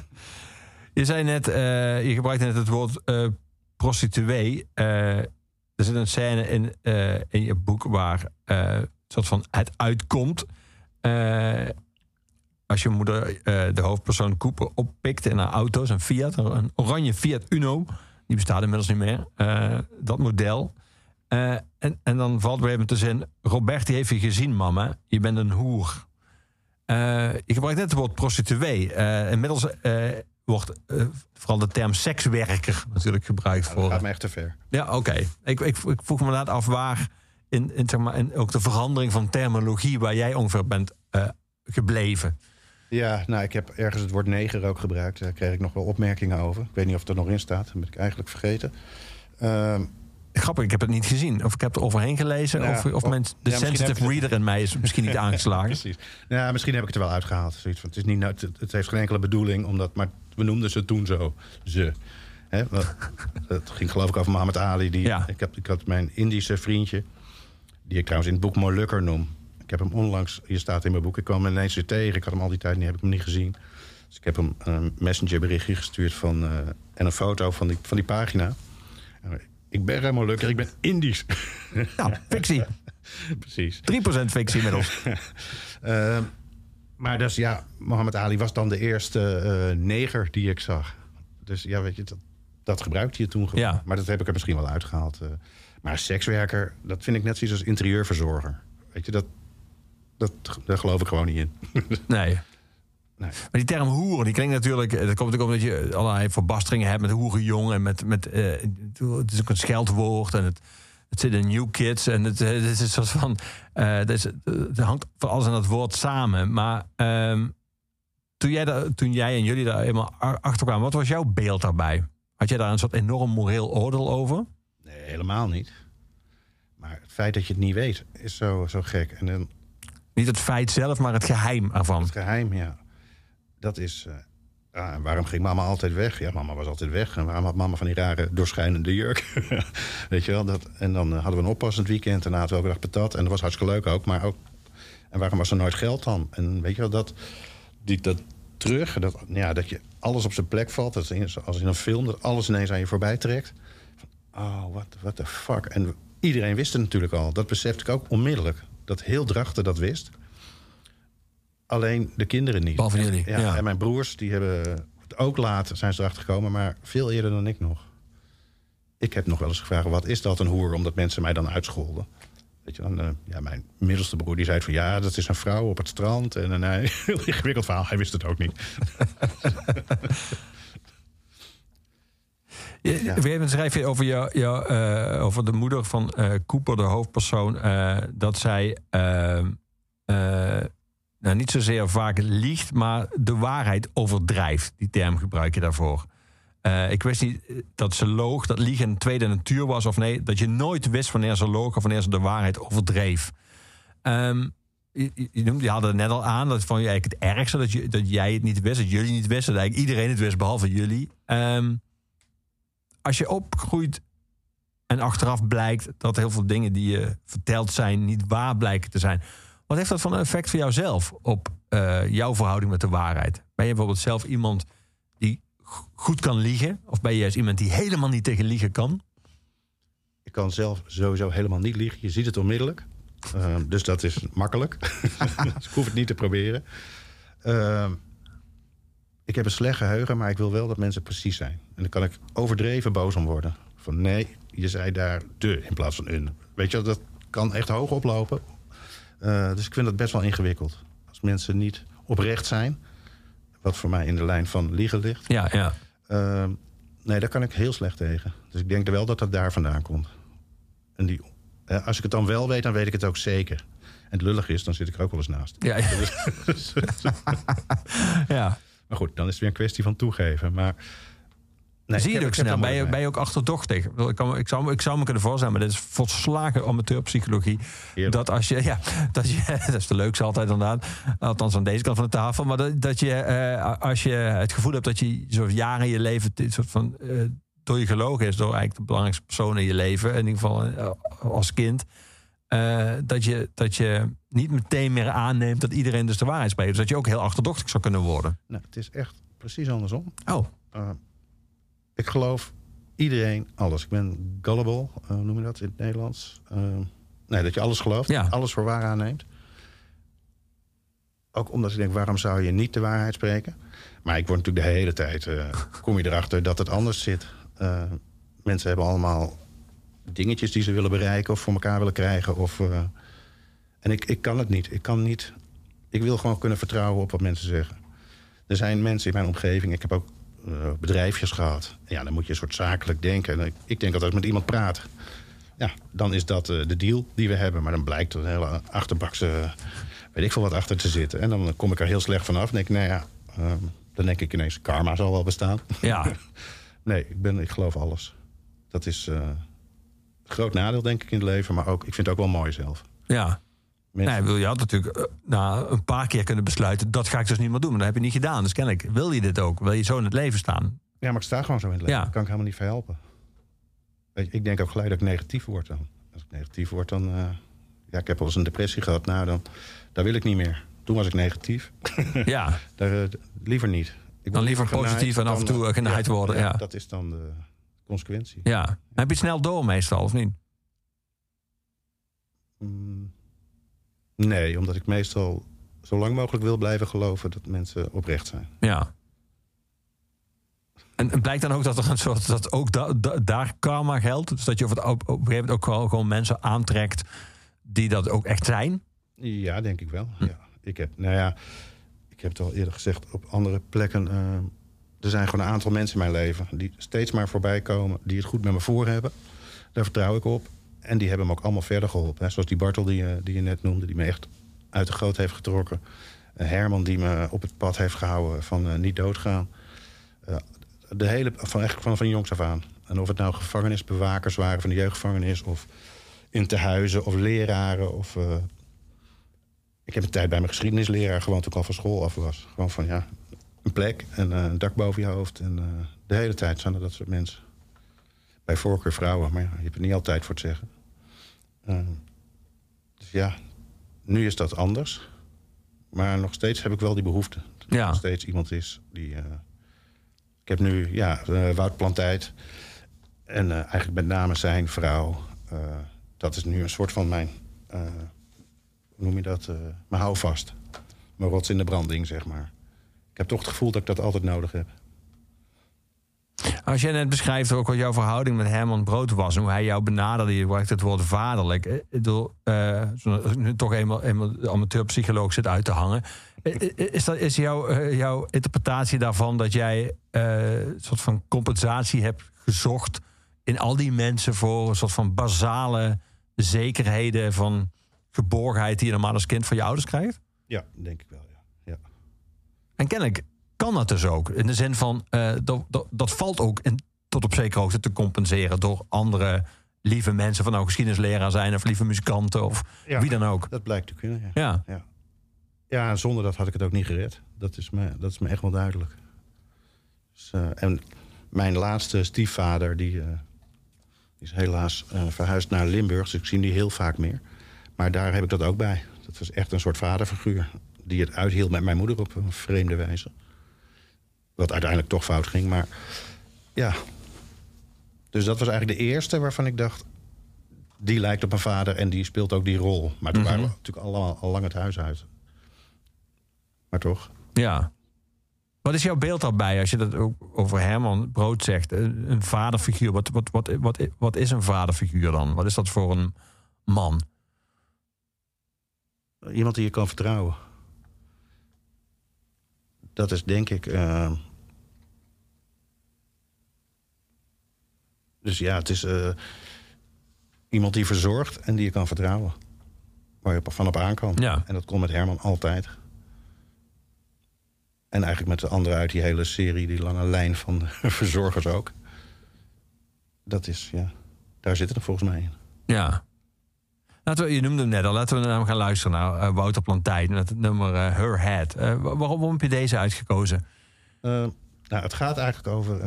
B: Je zei net, eh, je gebruikte net het woord eh, prostituee. Er zit een scène in, in je boek waar een soort van het uitkomt. Als je moeder de hoofdpersoon Cooper oppikt in haar auto's, een Fiat, een oranje Fiat Uno. Die bestaat inmiddels niet meer. dat model. En, en dan valt weer even te. Robert die heeft je gezien, mama. Je bent een hoer. Eh, je gebruikt net het woord prostituee. Eh, inmiddels eh, wordt vooral de term sekswerker natuurlijk gebruikt
C: Dat
B: voor.
C: gaat me echt te ver.
B: Ja, oké. Ik, ik, ik vroeg me inderdaad af waar in, in, zeg maar, in ook de verandering van terminologie waar jij ongeveer bent gebleven.
C: Ja, nou, ik heb ergens het woord neger ook gebruikt. Daar kreeg ik nog wel opmerkingen over. Ik weet niet of het er nog in staat. Dat ben ik eigenlijk vergeten. Ehm,
B: Grappig, ik heb het niet gezien. Of ik heb er overheen gelezen.
C: Ja,
B: of of
C: of-
B: mensen, de
C: ja,
B: sensitive
C: je het-
B: reader in mij is misschien niet aangeslagen.
C: Precies. Nou, misschien heb ik het er wel uitgehaald. Zoiets van, het, is niet, nou- het, het heeft geen enkele bedoeling, omdat, maar we noemden ze toen zo. Ze. Wat- het ging geloof ik over Mohammed Ali. Die,
B: Ja.
C: ik, heb, ik had mijn Indische vriendje, die ik trouwens in het boek Molukker noem. Ik heb hem onlangs, hier staat in mijn boek, ik kwam hem ineens weer tegen. Ik had hem al die tijd niet, heb ik hem niet gezien. Dus ik heb hem een messengerberichtje gestuurd van, eh, en een foto van die, van die pagina. Ik ben helemaal lukker, ik ben Indisch.
B: Nou, fictie. 3%
C: Precies.
B: fictie inmiddels.
C: Eh, maar dus ja, Mohammed Ali was dan de eerste eh, neger die ik zag. Dus ja, weet je, dat, dat gebruikte je toen gewoon.
B: Ja.
C: Maar dat heb ik er misschien wel uitgehaald. eh. maar sekswerker, dat vind ik net zoiets als interieurverzorger. Weet je, dat, dat, daar geloof ik gewoon niet in.
B: Nee.
C: Nee.
B: Maar die term hoeren, die klinkt natuurlijk... Dat komt natuurlijk omdat je allerlei verbasteringen hebt met hoerenjong... en met, met eh, het is ook een scheldwoord en het, het zit in New Kids... en het, het is een soort van... eh het, is, het hangt van alles aan het woord samen. Maar ehm, toen, jij daar, toen jij en jullie daar eenmaal achter kwamen... wat was jouw beeld daarbij? Had jij daar een soort enorm moreel oordeel over?
C: Nee, helemaal niet. Maar het feit dat je het niet weet, is zo, zo gek. En dan
B: Niet het feit zelf, maar het geheim ervan.
C: het geheim, ja. Dat is... eh, ah, en waarom ging mama altijd weg? Ja, mama was altijd weg. En waarom had mama van die rare doorschijnende jurk? Weet je wel? Dat, en dan eh, hadden we een oppassend weekend. Daarna hadden we elke dag patat. En dat was hartstikke leuk ook. Maar ook... En waarom was er nooit geld dan? En weet je wel, dat... Die, dat terug, dat, ja, dat je alles op zijn plek valt. Dat is als in een film, dat alles ineens aan je voorbij trekt. Oh, what, what the fuck. En iedereen wist het natuurlijk al. Dat besefte ik ook onmiddellijk. Dat heel Drachten dat wist. Alleen de kinderen niet.
B: Behalve jullie,
C: Ja,
B: ja.
C: En mijn broers, die hebben het ook laat zijn ze erachter gekomen, maar veel eerder dan ik nog. Ik heb nog wel eens gevraagd, wat is dat een hoer? Omdat mensen mij dan uitscholden. Weet je dan, eh, ja, mijn middelste broer die zei van ja, dat is een vrouw op het strand. En een eh, heel ingewikkeld verhaal, hij wist het ook niet. Ja.
B: Moment schrijf je over, jou, jou, eh, over de moeder van Cooper, de hoofdpersoon, dat zij eh, eh, nou, niet zozeer vaak liegt, maar de waarheid overdrijft. Die term gebruik je daarvoor. Eh, ik wist niet eh, dat ze loog, dat liegen een tweede natuur was of nee, dat je nooit wist wanneer ze loog of wanneer ze de waarheid overdreef. Ehm, je, je, je het net al aan, dat vond je eigenlijk het ergste, dat, je, dat jij het niet wist, dat jullie niet wisten, dat eigenlijk iedereen het wist, behalve jullie. Ehm, als je opgroeit en achteraf blijkt dat heel veel dingen die je verteld zijn niet waar blijken te zijn. Wat heeft dat van een effect voor jouzelf op eh, jouw verhouding met de waarheid? Ben je bijvoorbeeld zelf iemand die goed kan liegen? Of ben je juist iemand die helemaal niet tegen liegen kan?
C: Ik kan zelf sowieso helemaal niet liegen. Je ziet het onmiddellijk. Eh, dus dat is makkelijk. dus ik hoef het niet te proberen. Eh, ik heb een slecht geheugen, maar ik wil wel dat mensen precies zijn. En dan kan ik overdreven boos om worden. Van nee, je zei daar de in plaats van een. Weet je, dat kan echt hoog oplopen. Eh, dus ik vind dat best wel ingewikkeld. Als mensen niet oprecht zijn, wat voor mij in de lijn van liegen ligt.
B: Ja, ja.
C: Uh, nee, daar kan ik heel slecht tegen. Dus ik denk wel dat dat daar vandaan komt. En die, eh, als ik het dan wel weet, dan weet ik het ook zeker. En het lullig is, dan zit ik er ook wel eens naast.
B: Ja, ja. ja.
C: Maar goed, dan is het weer een kwestie van toegeven. Maar, nee,
B: Zie je het ook snel? Ben je,
C: moeite
B: ben je ook achterdochtig? Ik, kan, ik, zou, me- ik zou me kunnen voorstellen, maar dit is volslagen amateurpsychologie.
C: Heerlijk.
B: Dat als je, ja, dat je, dat is de leukste altijd inderdaad. Althans aan deze kant van de tafel. Maar dat, dat je, eh, als je het gevoel hebt dat je zo jaren in je leven dit soort van, eh, door je gelogen is, door eigenlijk de belangrijkste persoon in je leven, in ieder geval eh, als kind. eh, dat, je, dat je niet meteen meer aanneemt dat iedereen dus de waarheid spreekt. Dus dat je ook heel achterdochtig zou kunnen worden.
C: Nou, het is echt precies andersom.
B: Oh,
C: Uh, ik geloof iedereen alles. Ik ben gullible, uh, noem je dat in het Nederlands? Uh, nee, dat je alles gelooft,
B: Ja.
C: alles voor waar aanneemt. Ook omdat ik denk, waarom zou je niet de waarheid spreken? Maar ik word natuurlijk de hele tijd, uh, kom je erachter dat het anders zit. Mensen hebben allemaal dingetjes die ze willen bereiken of voor elkaar willen krijgen. Of, en ik, ik kan het niet. Ik kan niet. Ik wil gewoon kunnen vertrouwen op wat mensen zeggen. Er zijn mensen in mijn omgeving. Ik heb ook bedrijfjes gehad. Ja, dan moet je een soort zakelijk denken. En ik, denk altijd met iemand praat. Ja, dan is dat uh, de deal die we hebben. Maar dan blijkt er een hele achterbakse, weet ik veel wat achter te zitten. En dan kom ik er heel slecht vanaf. Dan denk ik, nou ja, uh, dan denk ik ineens, karma zal wel bestaan.
B: ja.
C: nee, ik, ben, ik geloof alles. Dat is uh, een groot nadeel, denk ik, in het leven. Maar ook, ik vind het ook wel mooi zelf.
B: Ja.
C: Mensen-
B: Nee, wil je had natuurlijk uh, nou, een paar keer kunnen besluiten... dat ga ik dus niet meer doen. Maar dat heb je niet gedaan. Dus kennelijk wil je dit ook. Wil je zo in het leven staan?
C: Ja, maar ik sta gewoon zo in het leven.
B: Ja.
C: Daar kan ik helemaal niet voor helpen. Weet je, ik denk ook gelijk dat ik negatief word dan. Als ik negatief word, dan... Uh, ja, ik heb al eens een depressie gehad. Nou, dan, daar wil ik niet meer. Toen was ik negatief.
B: Ja,
C: daar, uh, liever niet. Ik
B: Dan liever positief en af en toe, genaaid worden, ja.
C: Dat is dan de consequentie.
B: Ja. Heb je snel door meestal, of niet?
C: Mm, Nee, omdat ik meestal zo lang mogelijk wil blijven geloven dat mensen oprecht zijn.
B: Ja. En het blijkt dan ook dat er een soort dat ook da- da- daar karma geldt. Dus dat je op, het, op, een gegeven moment ook wel gewoon mensen aantrekt die dat ook echt zijn.
C: Ja, denk ik wel. Ja. Ik heb, nou ja, ik heb het al eerder gezegd op andere plekken. eh, er zijn gewoon een aantal mensen in mijn leven die steeds maar voorbij komen, die het goed met me voor hebben. Daar vertrouw ik op. En die hebben me ook allemaal verder geholpen. Hè. Zoals die Bartel die, je- die je net noemde, die me echt uit de goot heeft getrokken. Eh, Herman die me op het pad heeft gehouden van eh, niet doodgaan. Eh, de hele, van, eigenlijk van, van jongs af aan. En of het nou gevangenisbewakers waren van de jeugdgevangenis... of in tehuizen of leraren of... eh, ik heb een tijd bij mijn geschiedenisleraar gewoond toen ik al van school af was. Gewoon van ja, een plek en eh, een dak boven je hoofd. En eh, de hele tijd zijn er dat soort mensen. Bij voorkeur vrouwen, maar ja, je hebt er niet altijd voor te zeggen. Eh, dus ja, nu is dat anders. Maar nog steeds heb ik wel die behoefte. Dat er
B: Ja.
C: nog steeds iemand is die... eh, ik heb nu, ja, eh, Wout Plantijd. En eh, eigenlijk met name zijn vrouw. dat is nu een soort van mijn... hoe noem je dat? mijn houvast. Mijn rots in de branding, zeg maar. Ik heb toch het gevoel dat ik dat altijd nodig heb.
B: Als jij net beschrijft ook wat jouw verhouding met Herman Brood was... en hoe hij jou benaderde, je gebruikt het woord vaderlijk. Eh, Ik bedoel, eh, nu toch eenmaal, eenmaal de amateurpsycholoog zit uit te hangen. Eh, Is, dat, is jouw, jouw interpretatie daarvan dat jij een soort van compensatie hebt gezocht... in al die mensen voor een soort van basale zekerheden van geborgenheid... die je normaal als kind van je ouders krijgt?
C: Ja, denk ik wel, ja. ja.
B: En kennelijk kan dat dus ook. In de zin van, eh, dat, dat, dat valt ook in, tot op zekere hoogte te compenseren... door andere lieve mensen, van nou geschiedenisleraar zijn... of lieve muzikanten of
C: Ja.
B: wie dan ook.
C: Dat blijkt te kunnen, ja.
B: Ja,
C: Ja. zonder dat had ik het ook niet gered. Dat is me, dat is me echt wel duidelijk. Dus, eh, en mijn laatste stiefvader, die, eh, is helaas verhuisd naar Limburg. Dus ik zie hem die heel vaak meer. Maar daar heb ik dat ook bij. Dat was echt een soort vaderfiguur. Die het uithield met mijn moeder op een vreemde wijze. Wat uiteindelijk toch fout ging, maar ja. Dus dat was eigenlijk de eerste waarvan ik dacht... die lijkt op mijn vader en die speelt ook die rol. Maar toen waren we natuurlijk allemaal al lang het huis uit. Maar toch?
B: ja. Wat is jouw beeld daarbij als je dat ook over Herman Brood zegt? Een een vaderfiguur. Wat, wat, wat, wat, wat is een vaderfiguur dan? Wat is dat voor een man?
C: Iemand die je kan vertrouwen. Dat is denk ik... eh, Dus ja, het is eh, iemand die verzorgt en die je kan vertrouwen. Waar je van op aan kan.
B: Ja.
C: En dat kon met Herman altijd. En eigenlijk met de anderen uit die hele serie, die lange lijn van verzorgers ook. Dat is, ja, daar zit het er volgens mij in.
B: Ja. Laten je noemde hem net al. Laten we naar hem gaan luisteren naar eh, Wouter Plantijn... met het nummer eh, Her Head. Eh, wa- waarom, heb je deze uitgekozen?
C: Nou, het gaat eigenlijk over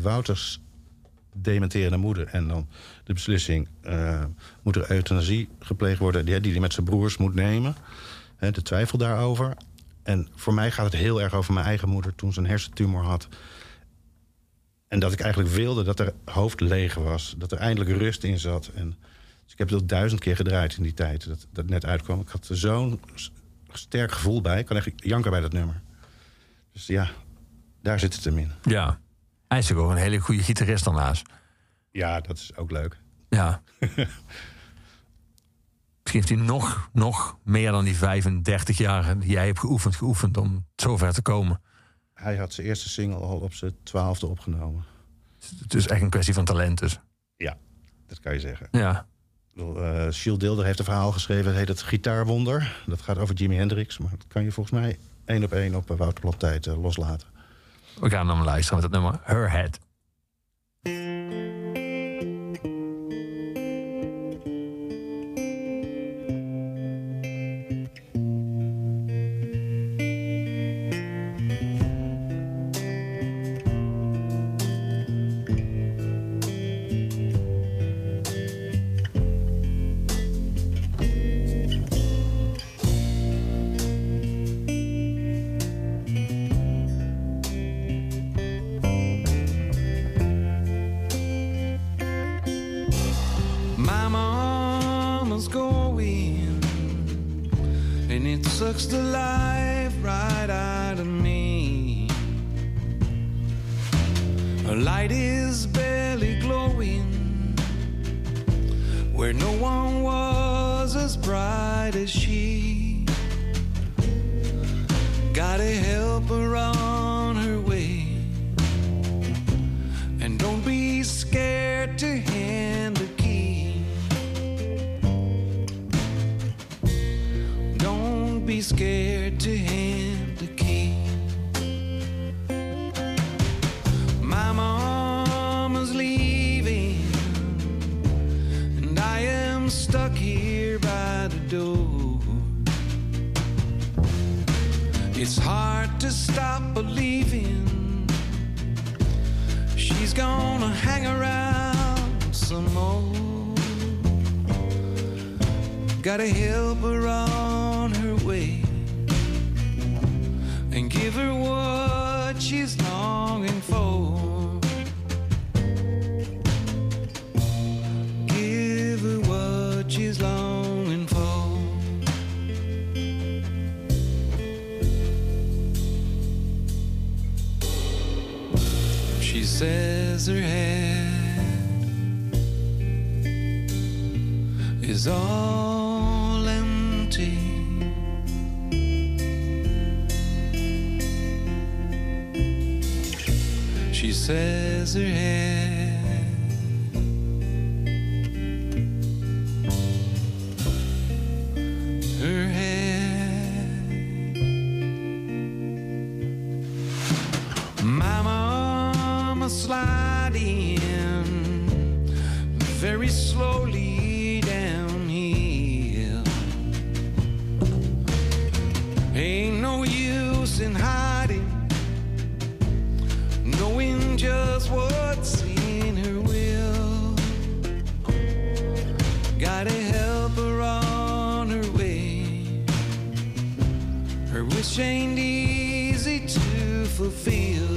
C: Wouters dementerende moeder. En dan de beslissing, moet er euthanasie gepleegd worden... die die hij met zijn broers moet nemen. De twijfel daarover. En voor mij gaat het heel erg over mijn eigen moeder... toen ze een hersentumor had. En dat ik eigenlijk wilde dat er hoofd leeg was. Dat er eindelijk rust in zat. En, dus ik heb het al duizend keer gedraaid in die tijd dat dat net uitkwam. Ik had er zo'n sterk gevoel bij. Ik kan echt janken bij dat nummer. Dus ja, daar zit het hem in.
B: Ja. Hij is ook een hele goede gitarist daarnaast.
C: Ja, dat is ook leuk.
B: Ja. Misschien heeft hij nog, nog meer dan die 35 jaar die jij hebt geoefend, geoefend om zover te komen.
C: Hij had zijn eerste single al op zijn twaalfde opgenomen.
B: Het is echt een kwestie van talent dus.
C: Ja, dat kan je zeggen.
B: Ja.
C: Bedoel, eh, Dilder heeft een verhaal geschreven. Het heet het Gitaarwonder. Dat gaat over Jimi Hendrix. Maar dat kan je volgens mij één op één op eh, Wouter Planttijd eh, loslaten.
B: We gaan hem luisteren met het nummer Her Head.
F: chained easy to fulfill.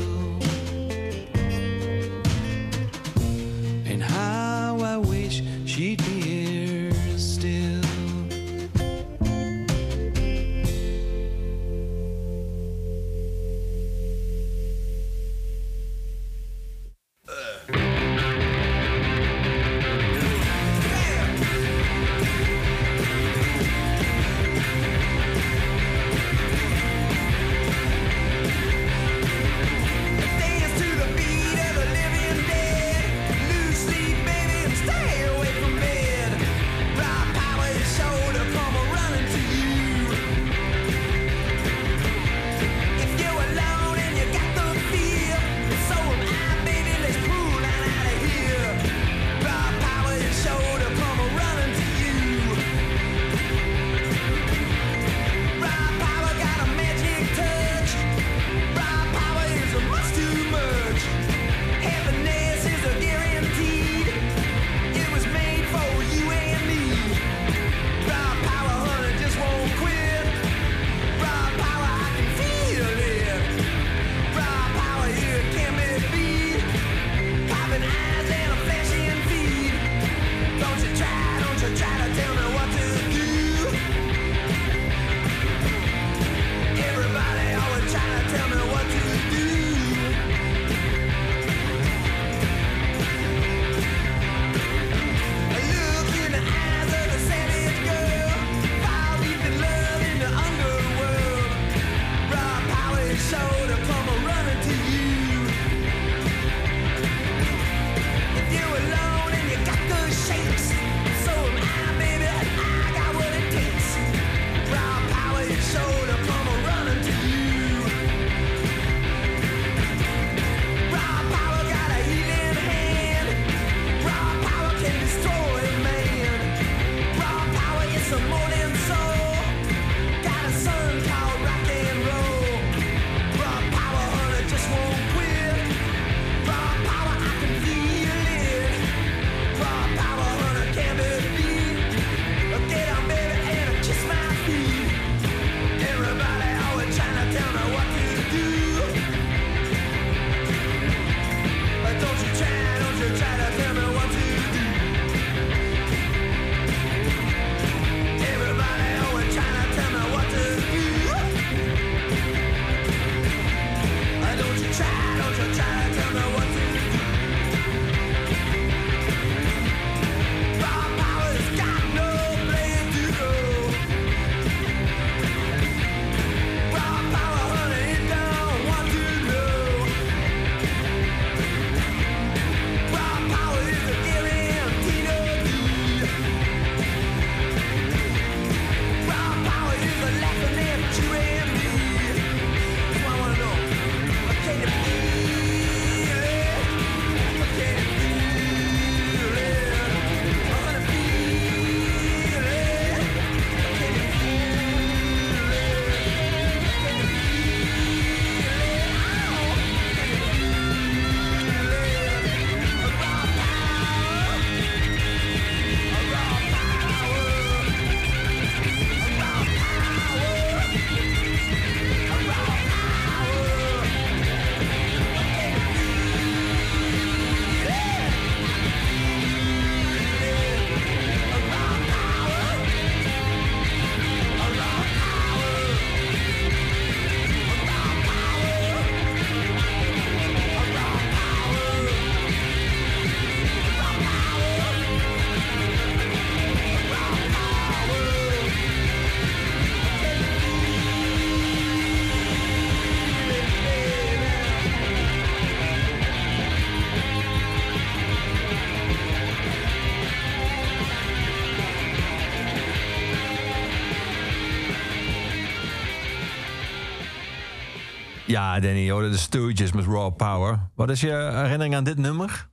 B: Ja, Danny, de Stooges met Raw Power. Wat is je herinnering aan dit nummer?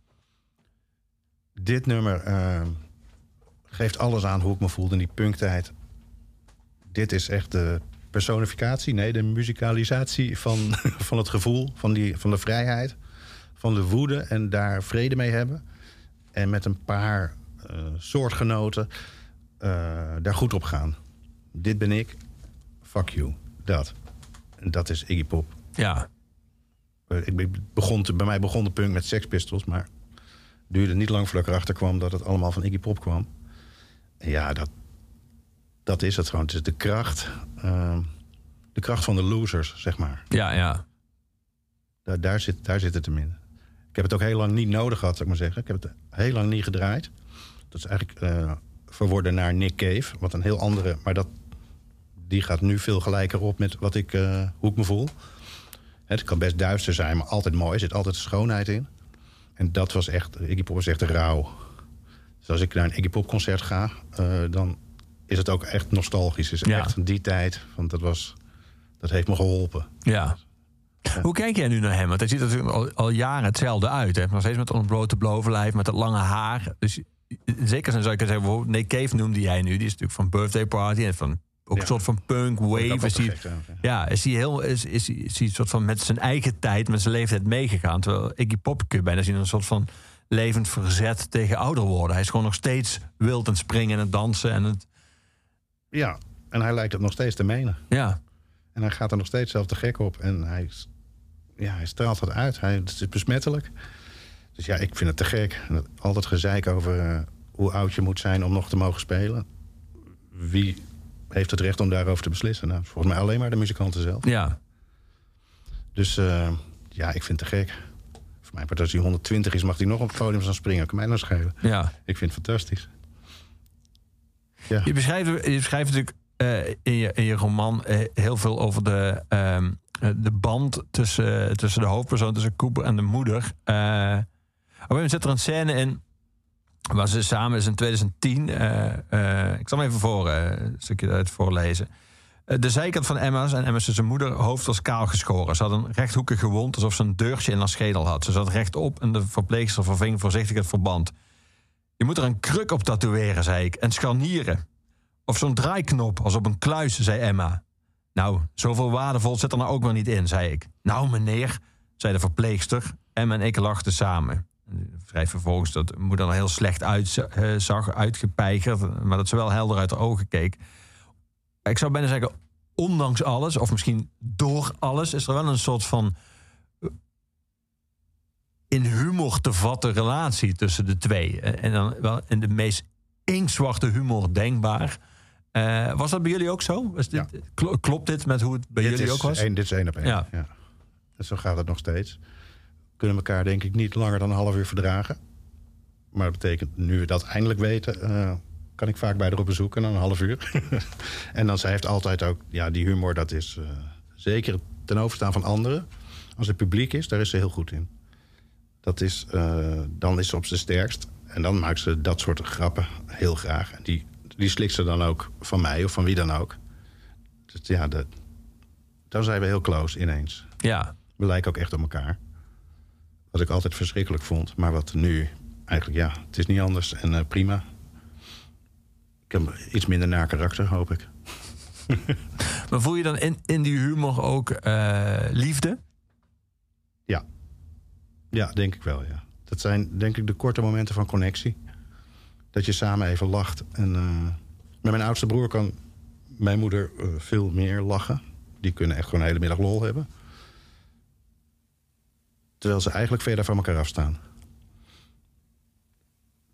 C: Dit nummer eh, geeft alles aan hoe ik me voelde in die punktijd. Dit is echt de personificatie, nee, de musicalisatie van, van het gevoel, van, die, van de vrijheid, van de woede en daar vrede mee hebben. En met een paar eh, soortgenoten eh, daar goed op gaan. Dit ben ik, fuck you, dat. Dat is Iggy Pop.
B: Ja.
C: Eh, Ik be- begon te, bij mij begon de punk met Sex Pistols, maar het duurde niet lang voordat ik erachter kwam dat het allemaal van Iggy Pop kwam. En ja, dat, dat is het gewoon. Het is de kracht, ehm, de kracht van de losers, zeg maar.
B: Ja, ja.
C: Daar, daar, zit, daar zit het hem in. Ik heb het ook heel lang niet nodig gehad, zou ik maar zeggen. Ik heb het heel lang niet gedraaid. Dat is eigenlijk eh, verworden naar Nick Cave, wat een heel andere, maar dat, die gaat nu veel gelijker op met wat ik, eh, hoe ik me voel. Het kan best duister zijn, maar altijd mooi. Er zit altijd schoonheid in. En dat was echt, Iggy Pop is echt rauw. Dus als ik naar een Iggy Pop concert ga, eh, dan is het ook echt nostalgisch. Het is
B: Ja.
C: echt van die tijd, want dat, was, dat heeft me geholpen.
B: Ja. Hoe kijk jij nu naar hem? Want hij ziet er natuurlijk al, al jaren hetzelfde uit. Hè? Nog steeds met ontblote bovenlijf, met dat lange haar. Dus in zekere zin zou ik zeggen... bijvoorbeeld Nick Cave noemde jij nu. Die is natuurlijk van Birthday Party. En van, ook een soort van punk,
C: ik
B: wave. Is
C: trouwens, ja.
B: is hij, heel, is, is, is hij een soort van met zijn eigen tijd, met zijn leeftijd meegegaan. Terwijl Iggy Pop kun je bijna zien een soort van levend verzet tegen ouder worden. Hij is gewoon nog steeds wild en springen en het dansen. En het,
C: Ja, en hij lijkt het nog steeds te menen.
B: ja,
C: En hij gaat er nog steeds zelf te gek op. En hij, ja, hij straalt dat uit. Hij, het is besmettelijk. Dus ja, ik vind het te gek. Altijd gezeik over eh, hoe oud je moet zijn om nog te mogen spelen. Wie heeft het recht om daarover te beslissen? Nou, volgens mij alleen maar de muzikanten zelf.
B: ja,
C: Dus eh, ja, ik vind het te gek. Voor mij, part als hij 120 is, mag hij nog op het podium staan springen. Kan mij nou schelen.
B: ja.
C: Ik vind het fantastisch. Ja.
B: Je beschrijft, je beschrijft natuurlijk eh, in, je, in je roman eh, heel veel over de, ehm, eh, de band tussen, tussen de hoofdpersoon, tussen Cooper en de moeder. Op een zit er een scène in waar ze samen is in 2010. eh, eh, ik zal hem even voor, eh, een stukje uit voorlezen. De zijkant van Emma's en Emma's zijn moeder hoofd was kaal geschoren. Ze had een rechthoekige wond alsof ze een deurtje in haar schedel had. Ze zat rechtop en de verpleegster verving voorzichtig het verband. Je moet er een kruk op tatoeëren, zei ik, en scharnieren. Of zo'n draaiknop als op een kluis, zei Emma. Nou, zoveel waardevol zit er nou ook wel niet in, zei ik. Nou, meneer, zei de verpleegster. Emma en ik lachten samen. Vrij vervolgens dat de moeder er heel slecht uitzag, uitgepeigerd... maar dat ze wel helder uit de ogen keek. Ik zou bijna zeggen, ondanks alles... of misschien door alles, is er wel een soort van... eh, in humor te vatten relatie tussen de twee. Eh, En dan wel in de meest inktzwarte humor denkbaar. Eh, was dat bij jullie ook zo? Dit, Klopt dit met hoe het bij
C: dit
B: jullie
C: is
B: ook was?
C: Dit is één op één.
B: Ja.
C: Ja. Zo gaat het nog steeds. Kunnen elkaar denk ik niet langer dan een half uur verdragen. Maar dat betekent, nu we dat eindelijk weten... eh, kan ik vaak bij haar op bezoek en dan een half uur. en dan zij heeft altijd ook... Ja, die humor, dat is eh, zeker ten overstaan van anderen. Als het publiek is, daar is ze heel goed in. Dat is, eh, dan is ze op zijn sterkst. En dan maakt ze dat soort grappen heel graag. En die, die slikt ze dan ook van mij of van wie dan ook. Dus ja, dat, dan zijn we heel close ineens.
B: Ja,
C: We lijken ook echt op elkaar. Wat ik altijd verschrikkelijk vond. Maar wat nu eigenlijk, ja, het is niet anders. En eh, prima. Ik heb iets minder naar karakter, hoop ik.
B: maar voel je dan in, in die humor ook eh, liefde?
C: Ja. Ja, denk ik wel, ja. Dat zijn denk ik de korte momenten van connectie. Dat je samen even lacht. En eh, met mijn oudste broer kan mijn moeder veel meer lachen. Die kunnen echt gewoon een hele middag lol hebben. Terwijl ze eigenlijk verder van elkaar afstaan.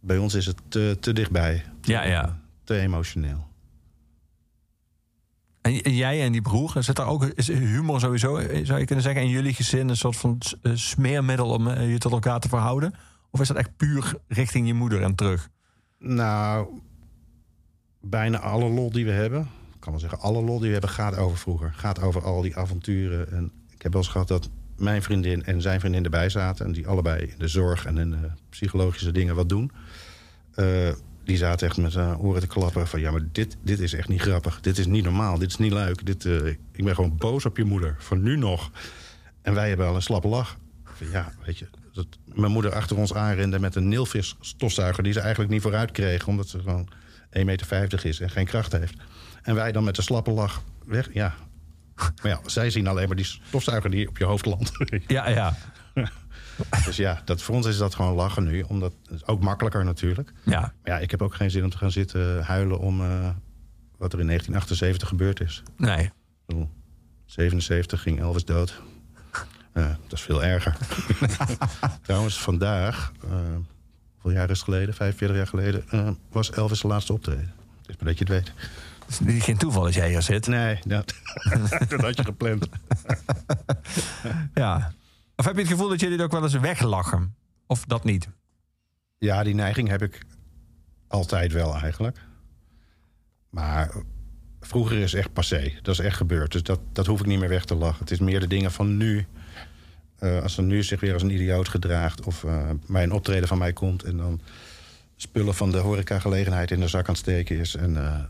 C: Bij ons is het te, te dichtbij.
B: Ja, ja.
C: Te emotioneel.
B: En, jij en die broer, zit daar ook is humor sowieso, zou je kunnen zeggen, in jullie gezin een soort van eh, smeermiddel om eh, je tot elkaar te verhouden? Of is dat echt puur richting je moeder en terug?
C: Nou, bijna alle lol die we hebben... ik kan wel zeggen, alle lol die we hebben gaat over vroeger. Gaat over al die avonturen. En ik heb wel eens gehad dat mijn vriendin en zijn vriendin erbij zaten... en die allebei in de zorg en in de psychologische dingen wat doen. Eh, die zaten echt met uh, oren te klappen van... ja, maar dit, dit is echt niet grappig. Dit is niet normaal. Dit is niet leuk. Dit, eh, ik ben gewoon boos op je moeder. Van nu nog. En wij hebben al een slappe lach. Van, Ja, weet je. Dat mijn moeder achter ons aanrende met een nilvis stofzuiger... die ze eigenlijk niet vooruit kreeg... omdat ze gewoon 1,50 meter is en geen kracht heeft. En wij dan met een slappe lach weg. Ja. Maar ja, zij zien alleen maar die stofzuiger die op je hoofd landt.
B: Ja, ja.
C: dus ja, dat, voor ons is dat gewoon lachen nu. Omdat, is ook makkelijker natuurlijk.
B: ja.
C: Maar ja, ik heb ook geen zin om te gaan zitten huilen... om eh, wat er in 1978 gebeurd is.
B: Nee.
C: Bedoel, 77 ging Elvis dood. Eh, dat is veel erger. Trouwens, vandaag, eh, hoeveel jaar is het geleden? 45 jaar geleden, was Elvis de laatste optreden. Dus maar dat je het weet.
B: Is geen toeval dat jij hier zit.
C: Nee, dat, dat had je gepland.
B: Ja. Of heb je het gevoel dat jullie het ook wel eens weglachen? Of dat niet?
C: Ja, die neiging heb ik altijd wel eigenlijk. Maar vroeger is echt passé. Dat is echt gebeurd. Dus dat, dat hoef ik niet meer weg te lachen. Het is meer de dingen van nu. Eh, als er nu zich weer als een idioot gedraagt... of eh bij een optreden van mij komt... en dan spullen van de horecagelegenheid in de zak aan het steken is... en eh,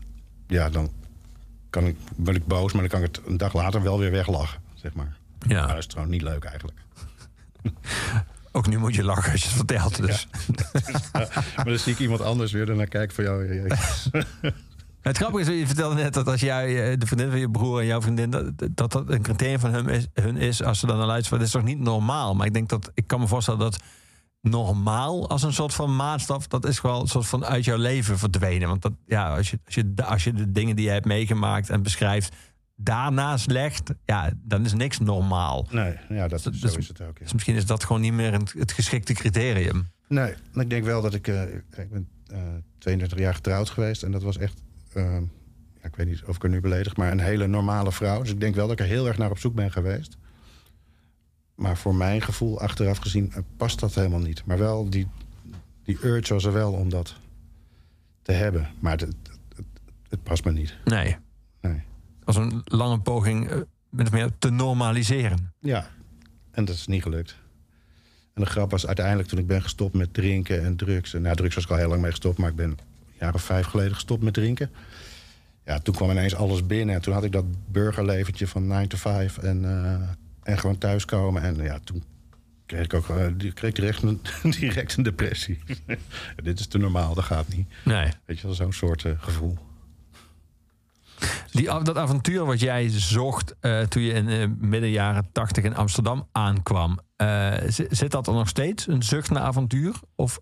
C: ja, dan kan ik, ben ik boos... maar dan kan ik het een dag later wel weer weglachen, zeg maar.
B: Ja.
C: Maar dat is trouwens niet leuk eigenlijk.
B: Ook nu moet je lachen als je het vertelt. Dus.
C: maar dan zie ik iemand anders weer en dan kijk ik van jou...
B: Het grappige is, je vertelde net dat als jij eh, de vriendin van je broer en jouw vriendin, dat dat, dat een criterium van hun is, hun is als ze dan naar luisteren, dat is toch niet normaal? Maar ik denk dat, ik kan me voorstellen dat normaal als een soort van maatstaf, dat is wel een soort van uit jouw leven verdwenen. Want dat, ja, als je, als je, als je de dingen die je hebt meegemaakt en beschrijft, daarnaast legt, ja, dan is niks normaal.
C: Nee, ja, dat,
B: Dus-
C: zo is het ook. ja.
B: Dus misschien is dat gewoon niet meer het, het geschikte criterium.
C: Nee, maar ik denk wel dat ik... eh, ik ben eh 32 jaar getrouwd geweest. En dat was echt... eh, ja, ik weet niet of ik er nu beledig... maar een hele normale vrouw. Dus ik denk wel dat ik er heel erg naar op zoek ben geweest. Maar voor mijn gevoel, achteraf gezien, eh, past dat helemaal niet. Maar wel, die, die urge was er wel om dat te hebben. Maar het, het, past me niet.
B: Nee.
C: Nee.
B: Als een lange poging eh, min of meer te normaliseren.
C: Ja, en dat is niet gelukt. En de grap was uiteindelijk toen ik ben gestopt met drinken en drugs. En nou, drugs was ik al heel lang mee gestopt, maar ik ben een jaar of vijf geleden gestopt met drinken. Ja, toen kwam ineens alles binnen. En toen had ik dat burgerleventje van 9 to 5 en, eh, en gewoon thuiskomen. En ja, toen kreeg ik ook eh, kreeg ik direct, een, direct een depressie. Dit is te normaal, dat gaat niet.
B: Nee.
C: Weet je wel, zo'n soort eh, gevoel.
B: Die, dat avontuur wat jij zocht eh, toen je in de midden jaren tachtig in Amsterdam aankwam. zi- zit dat er nog steeds, een zucht naar avontuur? Of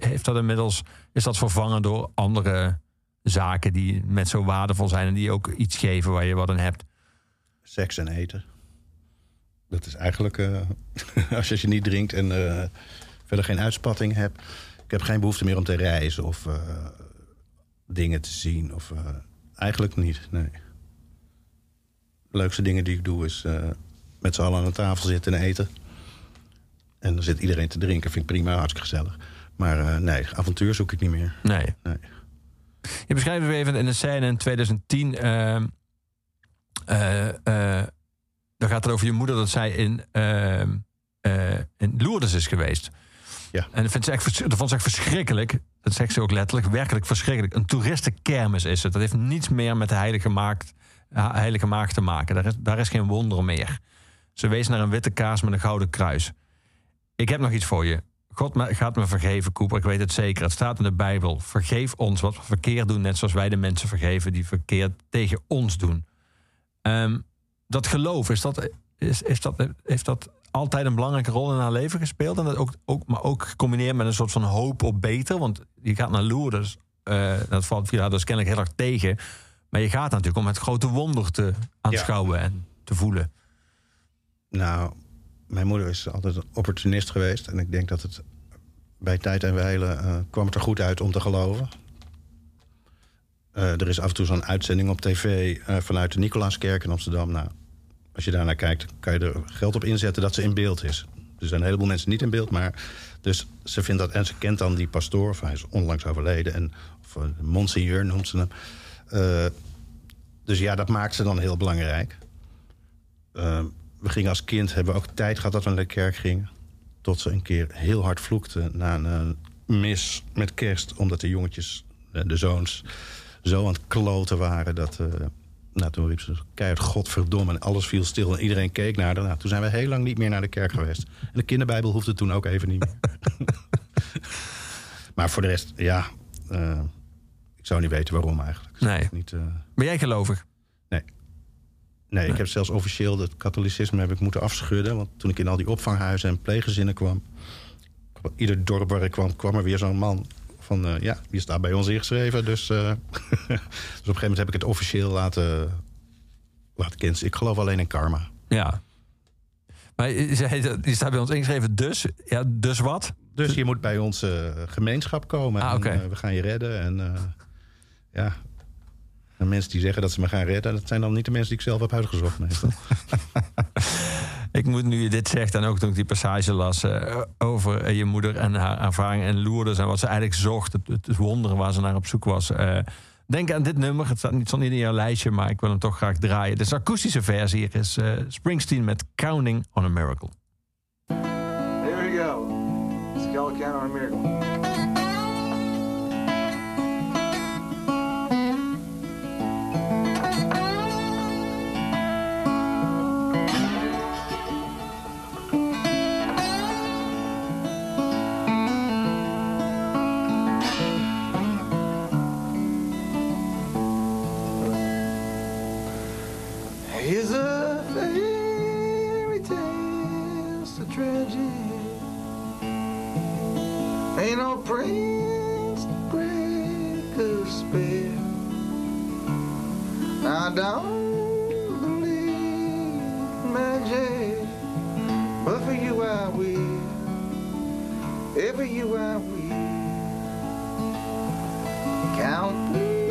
B: heeft dat inmiddels, is dat vervangen door andere zaken die net zo waardevol zijn en die ook iets geven waar je wat aan hebt?
C: Seks en eten. Dat is eigenlijk, eh, als je niet drinkt en eh, verder geen uitspatting hebt. Ik heb geen behoefte meer om te reizen of eh, dingen te zien. Of, eigenlijk niet, nee. De leukste dingen die ik doe is met z'n allen aan de tafel zitten en eten. En dan zit iedereen te drinken, vind ik prima, hartstikke gezellig. Maar nee, avontuur zoek ik niet meer.
B: Nee.
C: Nee.
B: Je beschrijft even in de scène in 2010. ehm, eh, eh, dan gaat het over je moeder dat zij in, in Lourdes is geweest.
C: Ja.
B: En dat, vindt ze echt, dat vond ze echt verschrikkelijk. Dat zegt ze ook letterlijk. Werkelijk verschrikkelijk. Een toeristenkermis is het. Dat heeft niets meer met de heilige maagd, heilige maagd te maken. Daar is, daar is geen wonder meer. Ze wees naar een witte kaars met een gouden kruis. Ik heb nog iets voor je. God gaat me vergeven, Cooper. Ik weet het zeker. Het staat in de Bijbel. Vergeef ons wat we verkeerd doen, net zoals wij de mensen vergeven die verkeerd tegen ons doen. Ehm, dat geloof, is dat, is, is dat, heeft dat altijd een belangrijke rol in haar leven gespeeld? En dat ook, ook, maar ook gecombineerd met een soort van hoop op beter. Want je gaat naar Lourdes. eh, dat valt via dus kennelijk heel erg tegen. Maar je gaat natuurlijk om het grote wonder te aanschouwen en te voelen.
C: Nou, mijn moeder is altijd een opportunist geweest. En ik denk dat het bij tijd en wijle eh, kwam het er goed uit om te geloven. Eh, er is af en toe zo'n uitzending op tv eh, vanuit de Nicolaaskerk in Amsterdam. Nou, als je daarnaar kijkt, kan je er geld op inzetten dat ze in beeld is. Er zijn een heleboel mensen niet in beeld, maar... Dus ze vindt dat... En ze kent dan die pastoor, hij is onlangs overleden. En, of uh, Monseigneur noemt ze hem. Dus ja, dat maakt ze dan heel belangrijk. We gingen als kind, hebben we ook tijd gehad dat we naar de kerk gingen. Tot ze een keer heel hard vloekte na een mis met kerst. Omdat de jongetjes, de zoons, zo aan het kloten waren... dat, uh, Nou, toen riep ze keihard godverdomme en alles viel stil en iedereen keek naar haar. Nou, toen zijn we heel lang niet meer naar de kerk geweest. En de kinderbijbel hoefde toen ook even niet meer. maar voor de rest, ja, eh, ik zou niet weten waarom eigenlijk.
B: Nee.
C: Niet, eh,
B: Ben jij gelovig?
C: nee, ik heb zelfs officieel het katholicisme heb ik moeten afschudden. Want toen ik in al die opvanghuizen en pleeggezinnen kwam... kwam- ieder dorp waar ik kwam, kwam er weer zo'n man van... eh, ja, die staat bij ons ingeschreven. Dus, eh, dus op een gegeven moment heb ik het officieel laten, laten kennen. Ik geloof alleen in karma.
B: Ja. Maar je je staat bij ons ingeschreven, dus, ja, dus wat?
C: Dus je moet bij onze gemeenschap komen.
B: Ah,
C: en, eh, we gaan je redden. En eh, ja... En mensen die zeggen dat ze me gaan redden... dat zijn dan niet de mensen die ik zelf heb uitgezocht. meestal.
B: Ik moet nu je dit zegt en ook toen ik die passage las eh, over eh, je moeder en haar ervaringen en Lourdes en wat ze eigenlijk zocht, het, het wonderen waar ze naar op zoek was. eh, denk aan dit nummer, het staat niet, niet in jouw lijstje, maar ik wil hem toch graag draaien. Een akoestische versie, is Springsteen met Counting on a Miracle.
G: No prince to break a spell. I don't believe magic, but for you I will. For you I will. Counting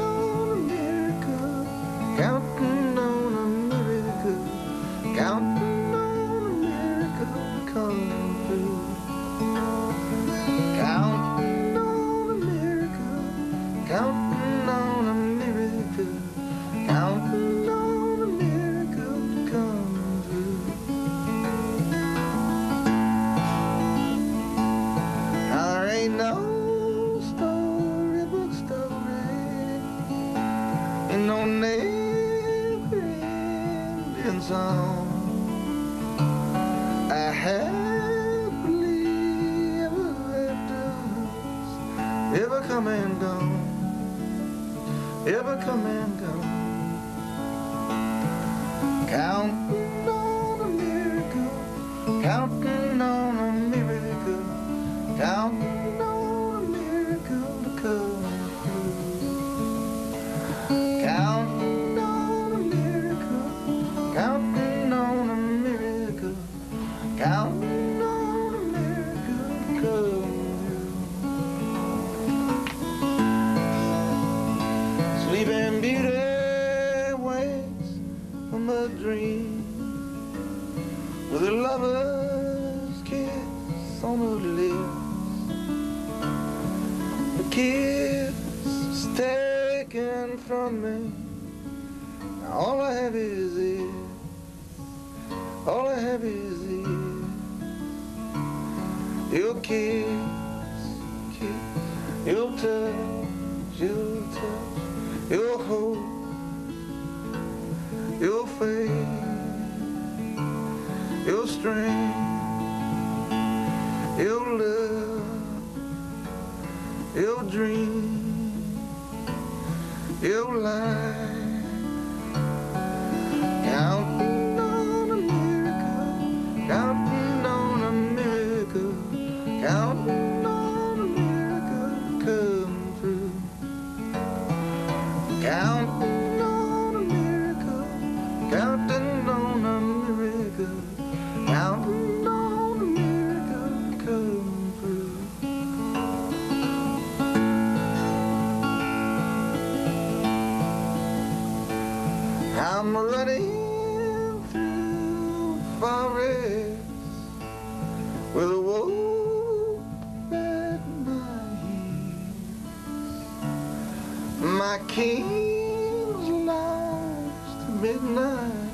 G: king's lost to midnight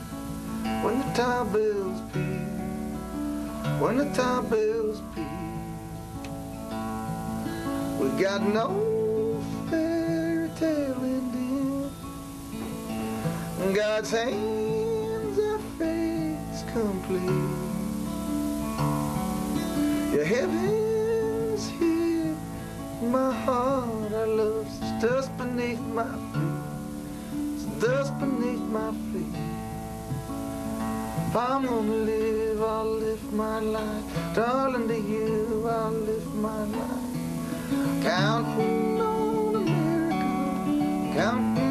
G: when the tower bells peal. When the tower bells peal. We got no fairy tale ending.
H: God's hands are face complete. Your heaven's here, my heart I love. It's dust beneath my feet. It's dust beneath my feet. If I'm gonna live, I'll live my life. Darling, to you, I'll live my life. Counting on a miracle, counting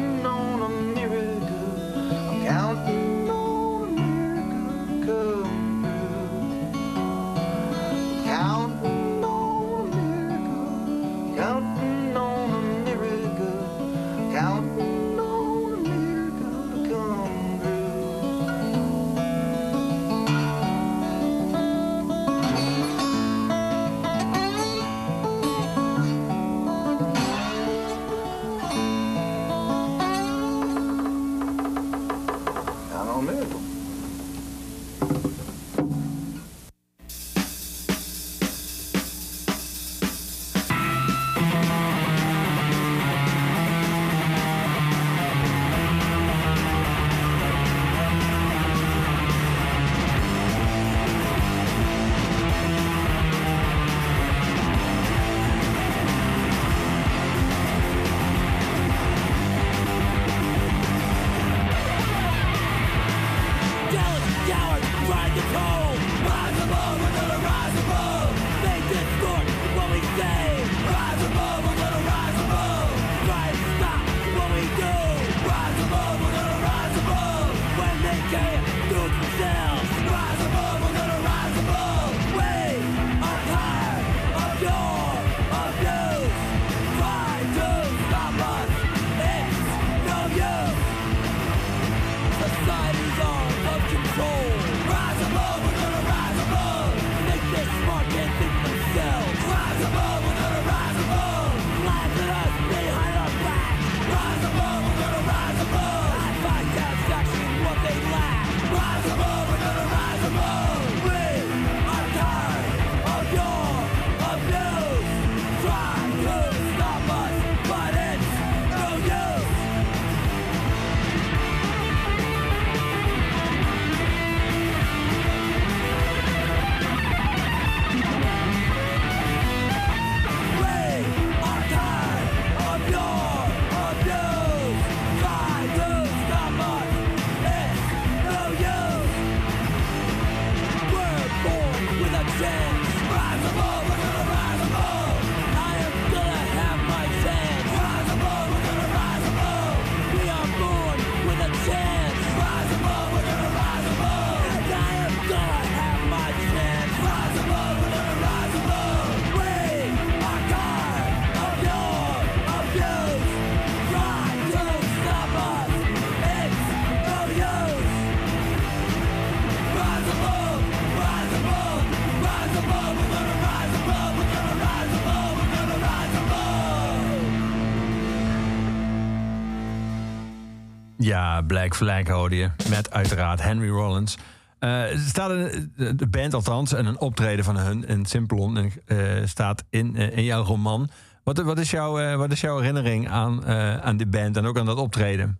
B: Ja, Black Flag hoorde je. Met uiteraard Henry Rollins. Eh, staat een, de band althans en een optreden van hun in Simplon eh, staat in, eh, in jouw roman. Wat, wat, is jouw, wat is jouw herinnering aan, aan die band en ook aan dat optreden?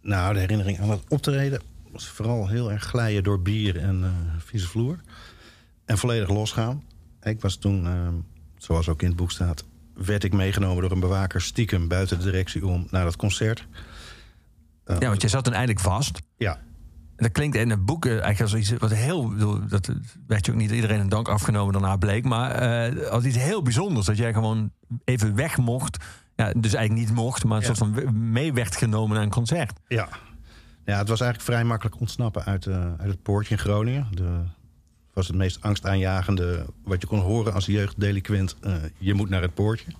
C: Nou, de herinnering aan het optreden was vooral heel erg glijden door bier en vieze vloer. En volledig losgaan. Ik was toen, zoals ook in het boek staat, werd ik meegenomen door een bewaker stiekem buiten de directie om naar dat concert. Eh,
B: Ja, want je zat toen eindelijk vast.
C: Ja,
B: Dat klinkt in het boek eh, eigenlijk als iets wat heel. Dat werd je ook niet iedereen een dank afgenomen daarna bleek. Maar eh, als iets heel bijzonders. Dat jij gewoon even weg mocht. Ja, dus eigenlijk niet mocht, maar een
C: Ja.
B: soort van mee werd genomen naar een concert.
C: Ja. ja, het was eigenlijk vrij makkelijk ontsnappen uit, eh, uit het poortje in Groningen. De, was het meest angstaanjagende wat je kon horen als jeugddelinquent. eh, je moet naar het poortje.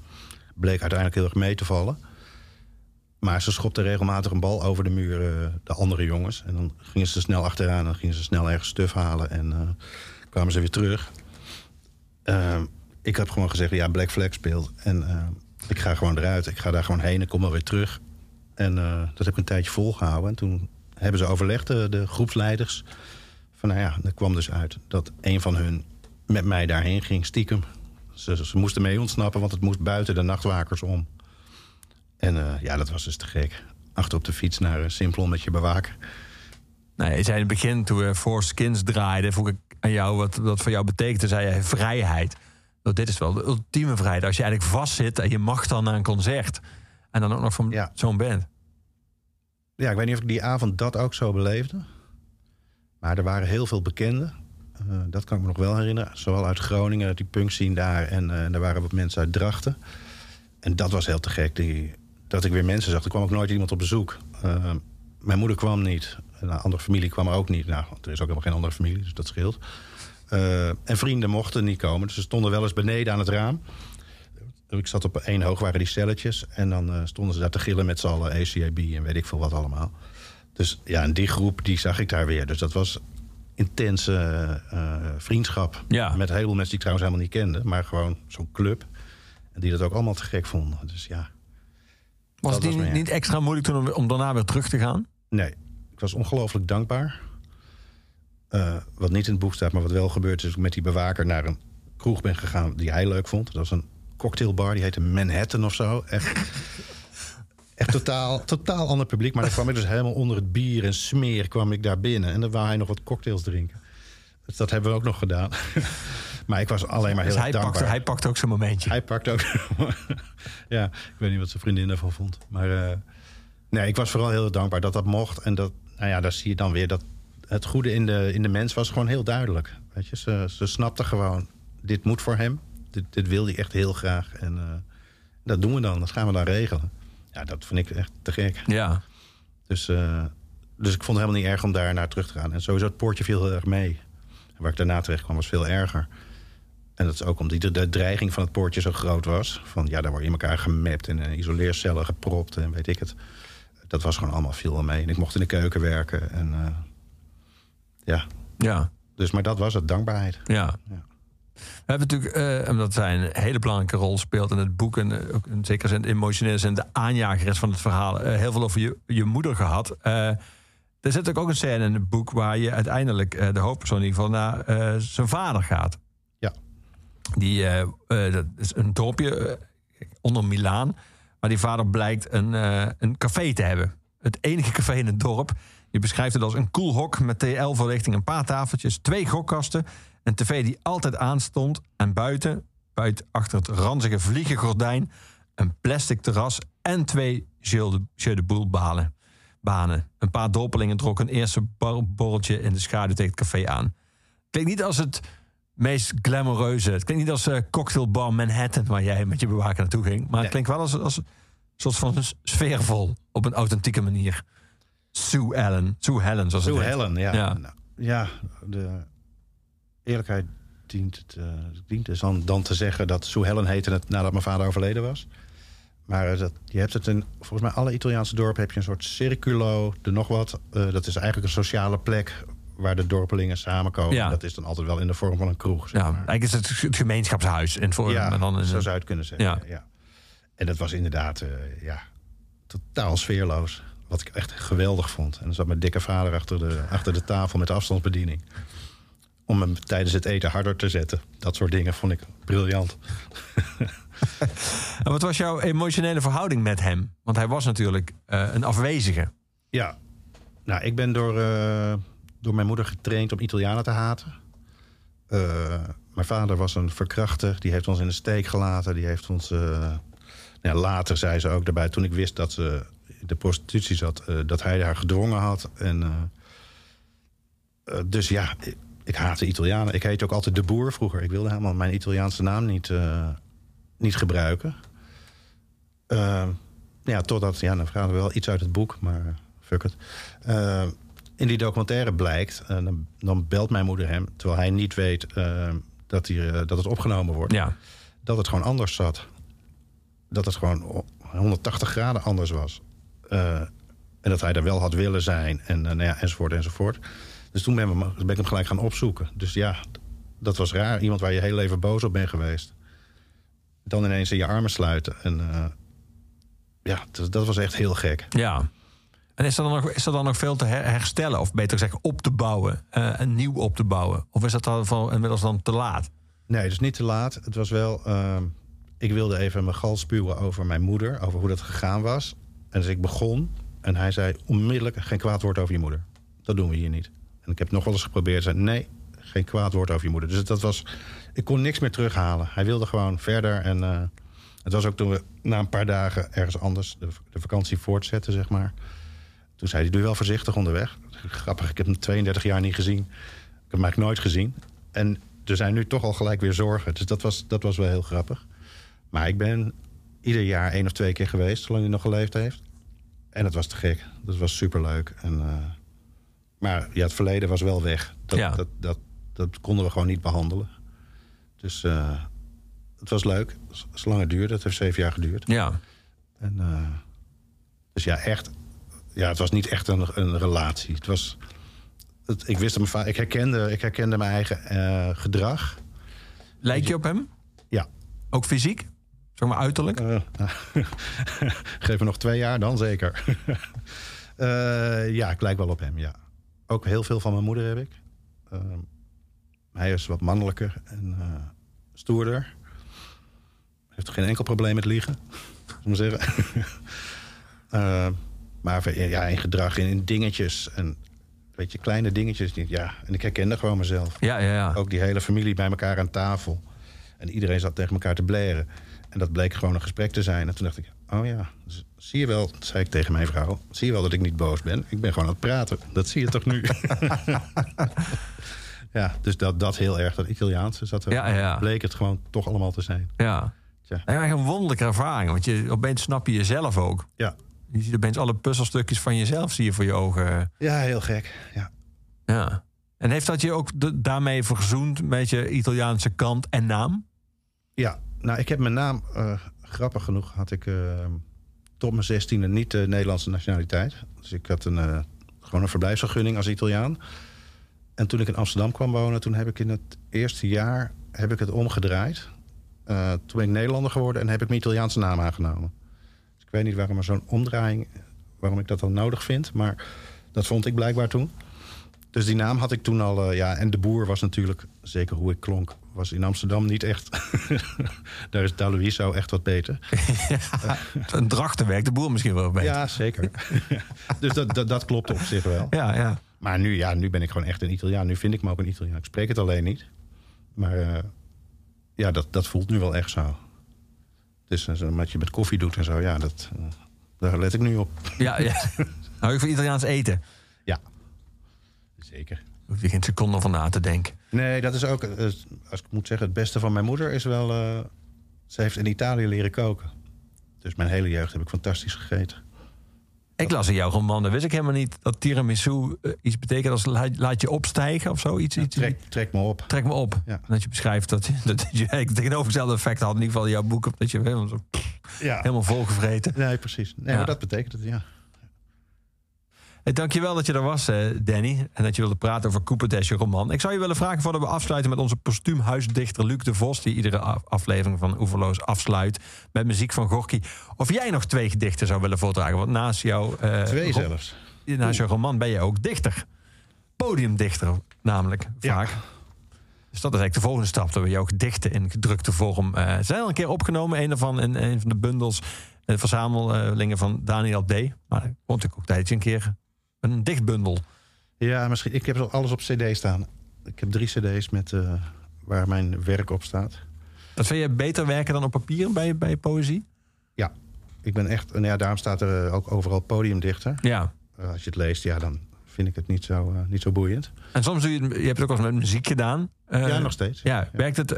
C: Bleek uiteindelijk heel erg mee te vallen. Maar ze schopten regelmatig een bal over de muur, eh, de andere jongens. En dan gingen ze snel achteraan en gingen ze snel ergens stuf halen. En eh, kwamen ze weer terug. Eh, ik heb gewoon gezegd, ja, Black Flag speelt. En ik ga gewoon eruit. Ik ga daar gewoon heen. Ik kom wel weer terug. En dat heb ik een tijdje volgehouden. En toen hebben ze overlegd, de groepsleiders. Van nou ja, er kwam dus uit dat een van hun met mij daarheen ging, stiekem. Ze, ze moesten mee ontsnappen, want het moest buiten de nachtwakers om. En eh, ja, dat was dus te gek. Achter op de fiets naar uh, Simplon met je bewaker.
B: Nee, je zei in het begin, toen we Four Skins draaiden... vroeg ik aan jou wat dat voor jou betekende. zei je vrijheid. Nou, dit is wel de ultieme vrijheid. Als je eigenlijk vastzit en je mag dan naar een concert... en dan ook nog van
C: Ja.
B: zo'n band.
C: Ja, ik weet niet of ik die avond dat ook zo beleefde. Maar er waren heel veel bekenden. Eh, dat kan ik me nog wel herinneren. Zowel uit Groningen, uit die punkscene daar. En eh er waren wat mensen uit Drachten. En dat was heel te gek. Dat ik weer mensen zag. Er kwam ook nooit iemand op bezoek. Eh, mijn moeder kwam niet. Een andere familie kwam er ook niet. Nou, er is ook helemaal geen andere familie, dus dat scheelt. En vrienden mochten niet komen. Dus ze stonden wel eens beneden aan het raam. Ik zat op één hoog, waren die celletjes. En dan stonden ze daar te gillen met z'n allen ACAB en weet ik veel wat allemaal. Dus ja, en die groep, die zag ik daar weer. Dus dat was intense eh, vriendschap.
B: Ja.
C: Met een heleboel mensen die ik trouwens helemaal niet kende. Maar gewoon zo'n club. En die dat ook allemaal te gek vonden. Dus ja,
B: Was het
C: Dat
B: niet, extra moeilijk toen om, om daarna weer terug te gaan?
C: nee. Ik was ongelooflijk dankbaar. Eh, wat niet in het boek staat, maar wat wel gebeurd is... is ik met die bewaker naar een kroeg ben gegaan die hij leuk vond. Dat was een cocktailbar, die heette Manhattan of zo. Echt, echt totaal, totaal ander publiek. Maar dan kwam ik dus helemaal onder het bier en smeer kwam ik daar binnen. En dan wou hij nog wat cocktails drinken. Dus dat hebben we ook nog gedaan. maar ik was alleen maar heel
B: Dus hij
C: dankbaar.
B: pakte, hij pakte ook zijn momentje.
C: Hij pakt ook. ja, ik weet niet wat zijn vriendin daarvan vond. Maar eh, nee, ik was vooral heel dankbaar dat dat mocht. En dat, nou ja, daar zie je dan weer dat het goede in de, in de mens was gewoon heel duidelijk. Weet je, ze, ze snapte gewoon, dit moet voor hem. Dit, dit wil hij echt heel graag. En eh, dat doen we dan, dat gaan we dan regelen. Ja, dat vind ik echt te gek.
B: Ja.
C: Dus, eh, dus ik vond het helemaal niet erg om daar naar terug te gaan. En sowieso het poortje viel heel erg mee. En waar ik daarna terecht kwam was veel erger. En dat is ook omdat die- de dreiging van het poortje zo groot was. Van ja, daar word je in elkaar gemapt en in isoleercellen gepropt en weet ik het. Dat was gewoon allemaal veel mee. En ik mocht in de keuken werken. En eh, ja,
B: Ja.
C: dus maar dat was het, dankbaarheid.
B: Ja.
C: Ja.
B: We hebben natuurlijk, eh, omdat zij een hele belangrijke rol speelt in het boek... en eh, ook in zekere zin emotioneel en de aanjager is van het verhaal... eh, heel veel over je, je moeder gehad. Eh, er zit ook een scène in het boek... waar je uiteindelijk de hoofdpersoon in ieder geval naar zijn vader gaat.
C: Ja.
B: Die, dat is een dorpje onder Milaan... waar die vader blijkt een, een café te hebben. Het enige café in het dorp. Je beschrijft het als een koel hok met TL-verlichting, een paar tafeltjes, twee gokkasten, een tv die altijd aanstond en buiten, buiten achter het ranzige vliegengordijn, een plastic terras en twee jeu de, boel banen. Een paar dorpelingen trokken een eerste borreltje in de schaduw tegen het café aan. Klinkt niet als het meest glamoureuze. Het klinkt niet als eh, cocktailbar Manhattan waar jij met je bewaker naartoe ging. Maar het
C: Nee.
B: klinkt wel als, als een soort van sfeervol op een authentieke manier. Sue Ellen. Sue Helen, zoals
C: Sue
B: het heet.
C: Helen, ja.
B: Ja.
C: Nou, ja, de eerlijkheid dient, het, eh, dient dus dan, dan te zeggen dat Sue Helen heette het nadat mijn vader overleden was. Maar eh, dat, je hebt het in volgens mij alle Italiaanse dorpen heb je een soort circulo, de nog wat. Eh, dat is eigenlijk een sociale plek waar de dorpelingen samenkomen.
B: Ja.
C: Dat is dan altijd wel in de vorm van een kroeg. Zeg
B: Ja,
C: maar.
B: eigenlijk is het het gemeenschapshuis. In vorm,
C: Ja,
B: maar dan
C: zo zou je het kunnen zeggen.
B: Ja.
C: Ja. En dat was inderdaad ja, totaal sfeerloos. Wat ik echt geweldig vond. En dan zat mijn dikke vader achter de, achter de tafel met de afstandsbediening. Om hem tijdens het eten harder te zetten. Dat soort dingen vond ik briljant.
B: En wat was jouw emotionele verhouding met hem? Want hij was natuurlijk eh, een afwezige.
C: Ja, nou, ik ben door, eh, door mijn moeder getraind om Italianen te haten. Eh, mijn vader was een verkrachter. Die heeft ons in de steek gelaten. Die heeft ons... nou ja, later zei ze ook daarbij, toen ik wist dat ze de prostitutie zat... dat hij haar gedwongen had. En, dus ja, ik, ik haatte Italianen. Ik heette ook altijd de boer vroeger. Ik wilde helemaal mijn Italiaanse naam niet, eh, niet gebruiken. Eh, ja, totdat, ja, dan vragen we wel iets uit het boek, maar fuck it. Eh, in die documentaire blijkt, eh, dan, dan belt mijn moeder hem, terwijl hij niet weet eh, dat, hij, eh, dat het opgenomen wordt,
B: Ja.
C: dat het gewoon anders zat. Dat het gewoon o- 180 graden anders was. En dat hij er wel had willen zijn, en, nou ja, enzovoort, enzovoort. Dus toen ben, we, ben ik hem gelijk gaan opzoeken. Dus ja, dat was raar. Iemand waar je heel even boos op bent geweest. Dan ineens in je armen sluiten. En eh, ja, dat, dat was echt heel gek.
B: Ja. En is er dan nog, is er dan nog veel te her- herstellen? Of beter gezegd, op te bouwen? eh, en nieuw op te bouwen? Of is dat dan van, inmiddels dan te laat?
C: Nee, dus niet te laat. Het was wel. ehm, ik wilde even mijn gal spuwen over mijn moeder, over hoe dat gegaan was. En dus ik begon en hij zei onmiddellijk geen kwaad woord over je moeder. Dat doen we hier niet. En ik heb nog wel eens geprobeerd. Zei, nee, geen kwaad woord over je moeder. Dus dat was, ik kon niks meer terughalen. Hij wilde gewoon verder. En eh, het was ook toen we na een paar dagen ergens anders de, de vakantie voortzetten, zeg maar. Toen zei hij, doe wel voorzichtig onderweg. Grappig, ik heb hem 32 jaar niet gezien. Ik heb hem eigenlijk nooit gezien. En er zijn nu toch al gelijk weer zorgen. Dus dat was, dat was wel heel grappig. Maar ik ben ieder jaar één of twee keer geweest, zolang hij nog geleefd heeft. En het was te gek. Dat was superleuk. En, eh, maar ja, het verleden was wel weg. Dat,
B: Ja.
C: dat, dat, dat konden we gewoon niet behandelen. Dus eh, het was leuk. Zolang het duurde. Het heeft zeven jaar geduurd.
B: Ja.
C: En, eh, dus ja, echt. Ja, het was niet echt een, een relatie. Het was. Het, ik wist hem ik herkende, ik herkende mijn eigen eh, gedrag.
B: Lijk je op hem?
C: Ja.
B: Ook fysiek? Zeg maar uiterlijk?
C: Geef me nog twee jaar, dan zeker. Ja, ik lijk wel op hem, ja. Ook heel veel van mijn moeder heb ik. Eh, hij is wat mannelijker en eh, stoerder. Heeft geen enkel probleem met liegen, we maar zeggen. Eh, maar ja, in gedrag, in, in dingetjes. En weet je, kleine dingetjes. Ja, en ik herkende gewoon mezelf.
B: Ja, ja, ja.
C: Ook die hele familie bij elkaar aan tafel. En iedereen zat tegen elkaar te blaren. En dat bleek gewoon een gesprek te zijn. En toen dacht ik, oh ja, z- zie je wel, zei ik tegen mijn vrouw... zie je wel dat ik niet boos ben? Ik ben gewoon aan het praten. Dat zie je toch nu? ja, dus dat, dat heel erg, dat Italiaanse zat er.
B: Ja, ja.
C: Bleek het gewoon toch allemaal te zijn.
B: Ja. Ja, een wonderlijke ervaring. Want je, opeens snap je jezelf ook.
C: Ja.
B: Je ziet opeens alle puzzelstukjes van jezelf zie je voor je ogen.
C: Ja, heel gek. Ja.
B: Ja. En heeft dat je ook de- daarmee verzoend met je Italiaanse kant en naam?
C: Ja, nou, ik heb mijn naam, eh, grappig genoeg, had ik eh, tot mijn zestiende niet de Nederlandse nationaliteit. Dus ik had een, eh, gewoon een verblijfsvergunning als Italiaan. En toen ik in Amsterdam kwam wonen, toen heb ik in het eerste jaar heb ik het omgedraaid. Eh, toen ben ik Nederlander geworden en heb ik mijn Italiaanse naam aangenomen. Dus ik weet niet waarom er zo'n omdraaiing, waarom ik dat dan nodig vind, maar dat vond ik blijkbaar toen. Dus die naam had ik toen al, eh, ja. En de boer was natuurlijk, zeker hoe ik klonk, was in Amsterdam niet echt. Daar is Daluiso echt wat beter.
B: Een drachtenwerk, de boer misschien wel beter.
C: Ja, zeker. dus dat, dat, dat klopt op zich wel.
B: Ja, ja.
C: Maar nu, ja, nu ben ik gewoon echt een Italiaan. Nu vind ik me ook een Italiaan. Ik spreek het alleen niet. Maar eh, ja, dat, dat voelt nu wel echt zo. Dus uh, wat je met koffie doet en zo, ja, dat, eh, daar let ik nu op.
B: Ja, ja. Hou je van Italiaans eten?
C: Ja, zeker.
B: Hoef je geen seconde van na te denken.
C: Nee, dat is ook, eh, als ik moet zeggen, het beste van mijn moeder is wel... eh, ze heeft in Italië leren koken. Dus mijn hele jeugd heb ik fantastisch gegeten.
B: Ik las in jouw roman, dat wist ik helemaal niet... dat tiramisu eh, iets betekent als laat, je opstijgen of zo. Iets, iets,
C: Trek, trek me op.
B: Trek me op.
C: Ja.
B: En dat je beschrijft dat, je- dat je eigenlijk tegenovergestelde effect had. In ieder geval in jouw boek. Dat je helemaal, zo,
C: Ja.
B: helemaal volgevreten.
C: Nee, precies. Nee,
B: Ja.
C: maar dat betekent het, ja.
B: Hey, dankjewel dat je er was, eh, Danny. En dat je wilde praten over Cooper je roman. Ik zou je willen vragen voordat we afsluiten met onze postuumhuisdichter Luc de Vos... die iedere af- aflevering van Oeverloos afsluit met muziek van Gorky. Of jij nog twee gedichten zou willen voordragen. Want naast jouw... eh,
C: Twee zelfs.
B: Naast jouw roman ben je ook dichter. Podiumdichter namelijk,
C: Ja.
B: vaak. Dus dat is eigenlijk de volgende stap. Dat we jouw gedichten in gedrukte vorm... eh zijn al een keer opgenomen. Een daarvan in een van de bundels... De verzamelingen van Daniel D. Maar komt natuurlijk ook tijdje een keer een dichtbundel.
C: Ja, misschien. Ik heb alles op cd staan. Ik heb drie cd's met, eh, waar mijn werk op staat.
B: Dat vind je beter werken dan op papier bij, bij poëzie?
C: Ja, ik ben echt... En ja, daarom staat er eh, ook overal podiumdichter.
B: Ja.
C: Eh, als je het leest, ja, dan vind ik het niet zo, niet zo boeiend.
B: En soms doe je, het- je hebt het ook wel eens met muziek gedaan.
C: Ja, nog steeds.
B: Ja, werkt het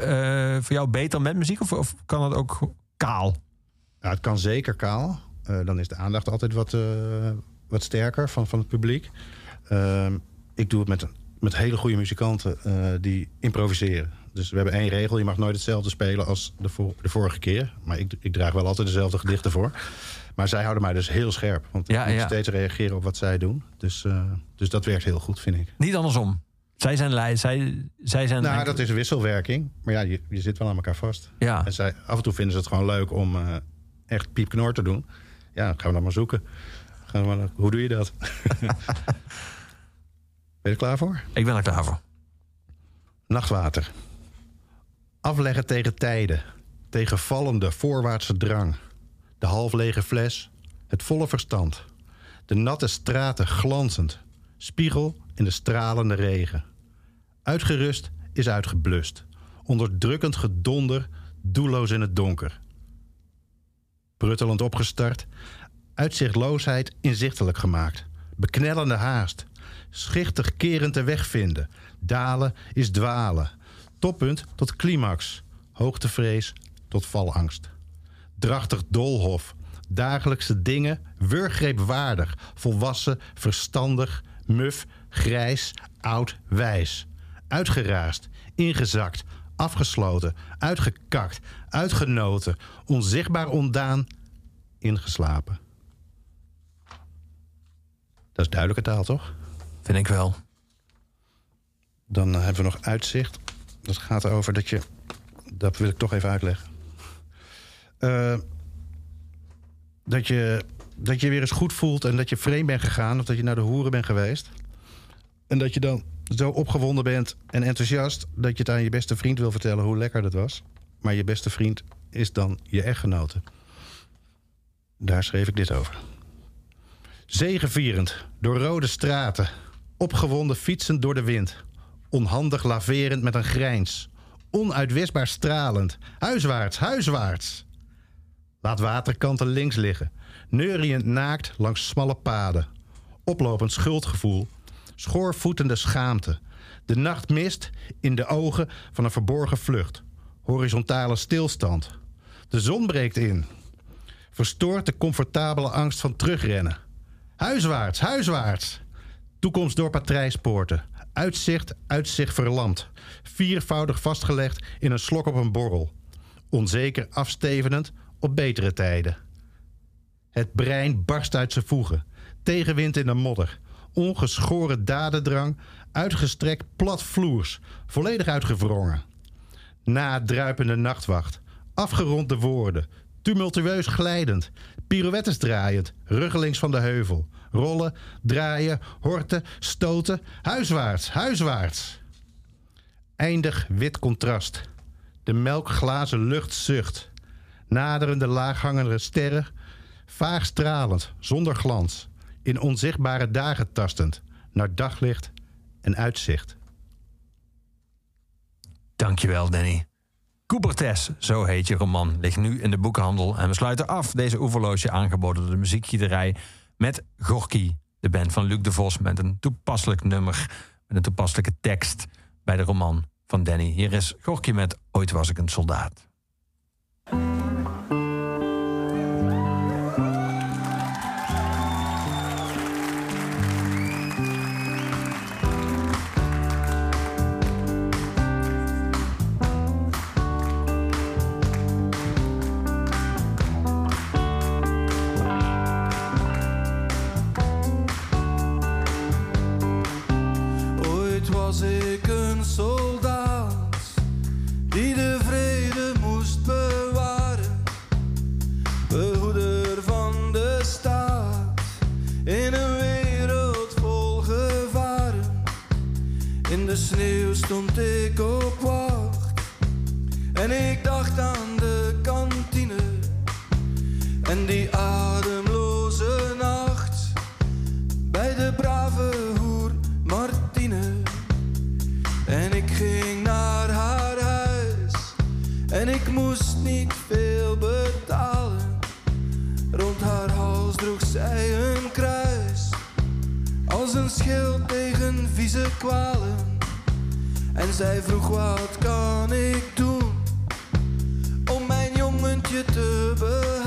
B: voor jou beter met muziek of, of kan het ook kaal?
C: Ja, het kan zeker kaal. Dan is de aandacht altijd wat, wat sterker van, van het publiek. Ehm, ik doe het met, met hele goede muzikanten eh, die improviseren. Dus we hebben één regel. Je mag nooit hetzelfde spelen als de, vor- de vorige keer. Maar ik, ik draag wel altijd dezelfde gedichten voor. Maar zij houden mij dus heel scherp. Want ik
B: Ja,
C: moet
B: ja.
C: steeds reageren op wat zij doen. Dus, eh, dus dat werkt heel goed, vind ik.
B: Niet andersom. Zij zijn lei, zij, zij zijn.
C: Nou, dat is een wisselwerking. Maar ja, je, je zit wel aan elkaar vast.
B: Ja.
C: En zij, af en toe vinden ze het gewoon leuk om eh, echt piepknor te doen. Ja, gaan we dan maar zoeken. Gaan we maar, hoe doe je dat? ben je er klaar voor?
B: Ik ben er klaar voor.
C: Nachtwater. Afleggen tegen tijden. Tegen vallende voorwaartse drang. De half lege fles, het volle verstand. De natte straten glanzend. Spiegel in de stralende regen. Uitgerust is uitgeblust. Onderdrukkend gedonder, doelloos in het donker. Pruttelend opgestart, uitzichtloosheid inzichtelijk gemaakt. Beknellende haast, schichtig kerend de weg vinden. Dalen is dwalen. Toppunt tot climax. Hoogtevrees tot valangst. Drachtig doolhof. Dagelijkse dingen, wurggreepwaardig. Volwassen, verstandig, muf, grijs, oud, wijs. Uitgeraasd, ingezakt, afgesloten, uitgekakt, uitgenoten, onzichtbaar ondaan, ingeslapen. Dat is duidelijke taal, toch?
B: Vind ik wel.
C: Dan eh, hebben we nog uitzicht. Dat gaat over dat je. Dat wil ik toch even uitleggen. Eh, dat, je, dat je weer eens goed voelt en dat je vreemd bent gegaan of dat je naar de hoeren bent geweest. En dat je dan zo opgewonden bent en enthousiast dat je het aan je beste vriend wil vertellen hoe lekker dat was. Maar je beste vriend is dan je echtgenote. Daar schreef ik dit over. Zegevierend door rode straten, opgewonden fietsend door de wind, onhandig laverend met een grijns, onuitwisbaar stralend, huiswaarts, huiswaarts. Laat waterkanten links liggen, neuriënd naakt langs smalle paden, oplopend schuldgevoel, schoorvoetende schaamte, de nachtmist in de ogen van een verborgen vlucht, horizontale stilstand. De zon breekt in, verstoort de comfortabele angst van terugrennen. Huiswaarts, huiswaarts. Toekomst door patrijspoorten. Uitzicht, uitzicht verlamd. Viervoudig vastgelegd in een slok op een borrel. Onzeker afstevenend op betere tijden. Het brein barst uit zijn voegen. Tegenwind in de modder. Ongeschoren dadendrang. Uitgestrekt platvloers. Volledig uitgewrongen. Na druipende nachtwacht. Afgeronde woorden. Tumultueus glijdend. Pirouettes draaiend. Ruggelings van de heuvel. Rollen, draaien, horten, stoten. Huiswaarts, huiswaarts. Eindig wit contrast. De melkglazen lucht zucht. Naderende laaghangende sterren. Vaag stralend, zonder glans. In onzichtbare dagen tastend. Naar daglicht en uitzicht.
B: Dankjewel, Danny. Coubertes, zo heet je roman, ligt nu in de boekhandel. En we sluiten af deze oeverloosje aangeboden door de muziekgiederij... met Gorky, de band van Luc de Vos... met een toepasselijk nummer, met een toepasselijke tekst... bij de roman van Danny. Hier is Gorky met Ooit was ik een soldaat.
F: Stond ik op wacht en ik dacht aan de kantine en die ademloze nacht bij de brave hoer Martine. En ik ging naar haar huis en ik moest niet veel betalen. Rond haar hals droeg zij een kruis als een schild tegen vieze kwalen. En zij vroeg wat kan ik doen om mijn jongentje te behagen.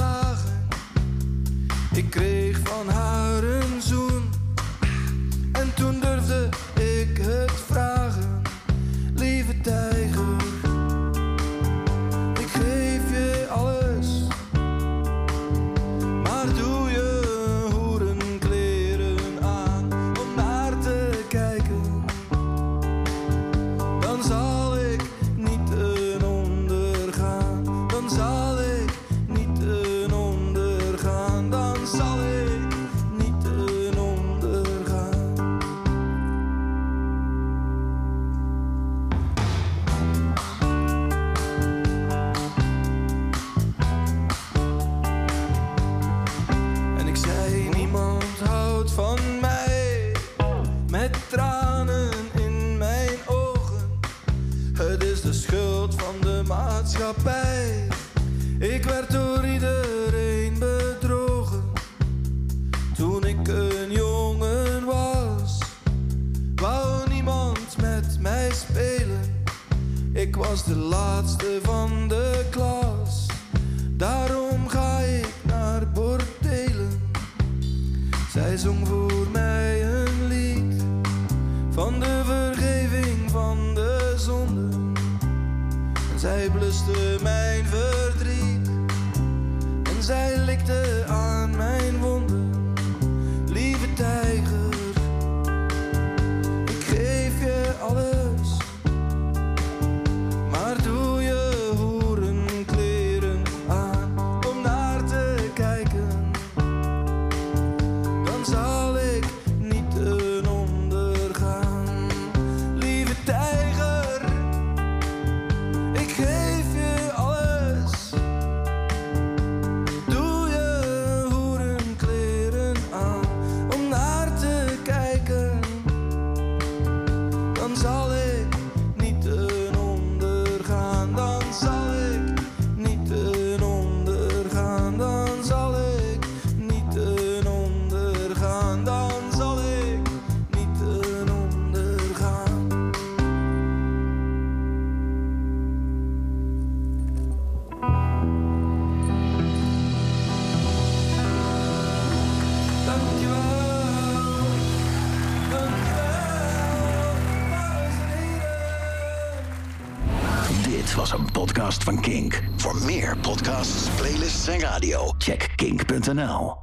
A: Voor meer podcasts, playlists en radio, check kink.nl.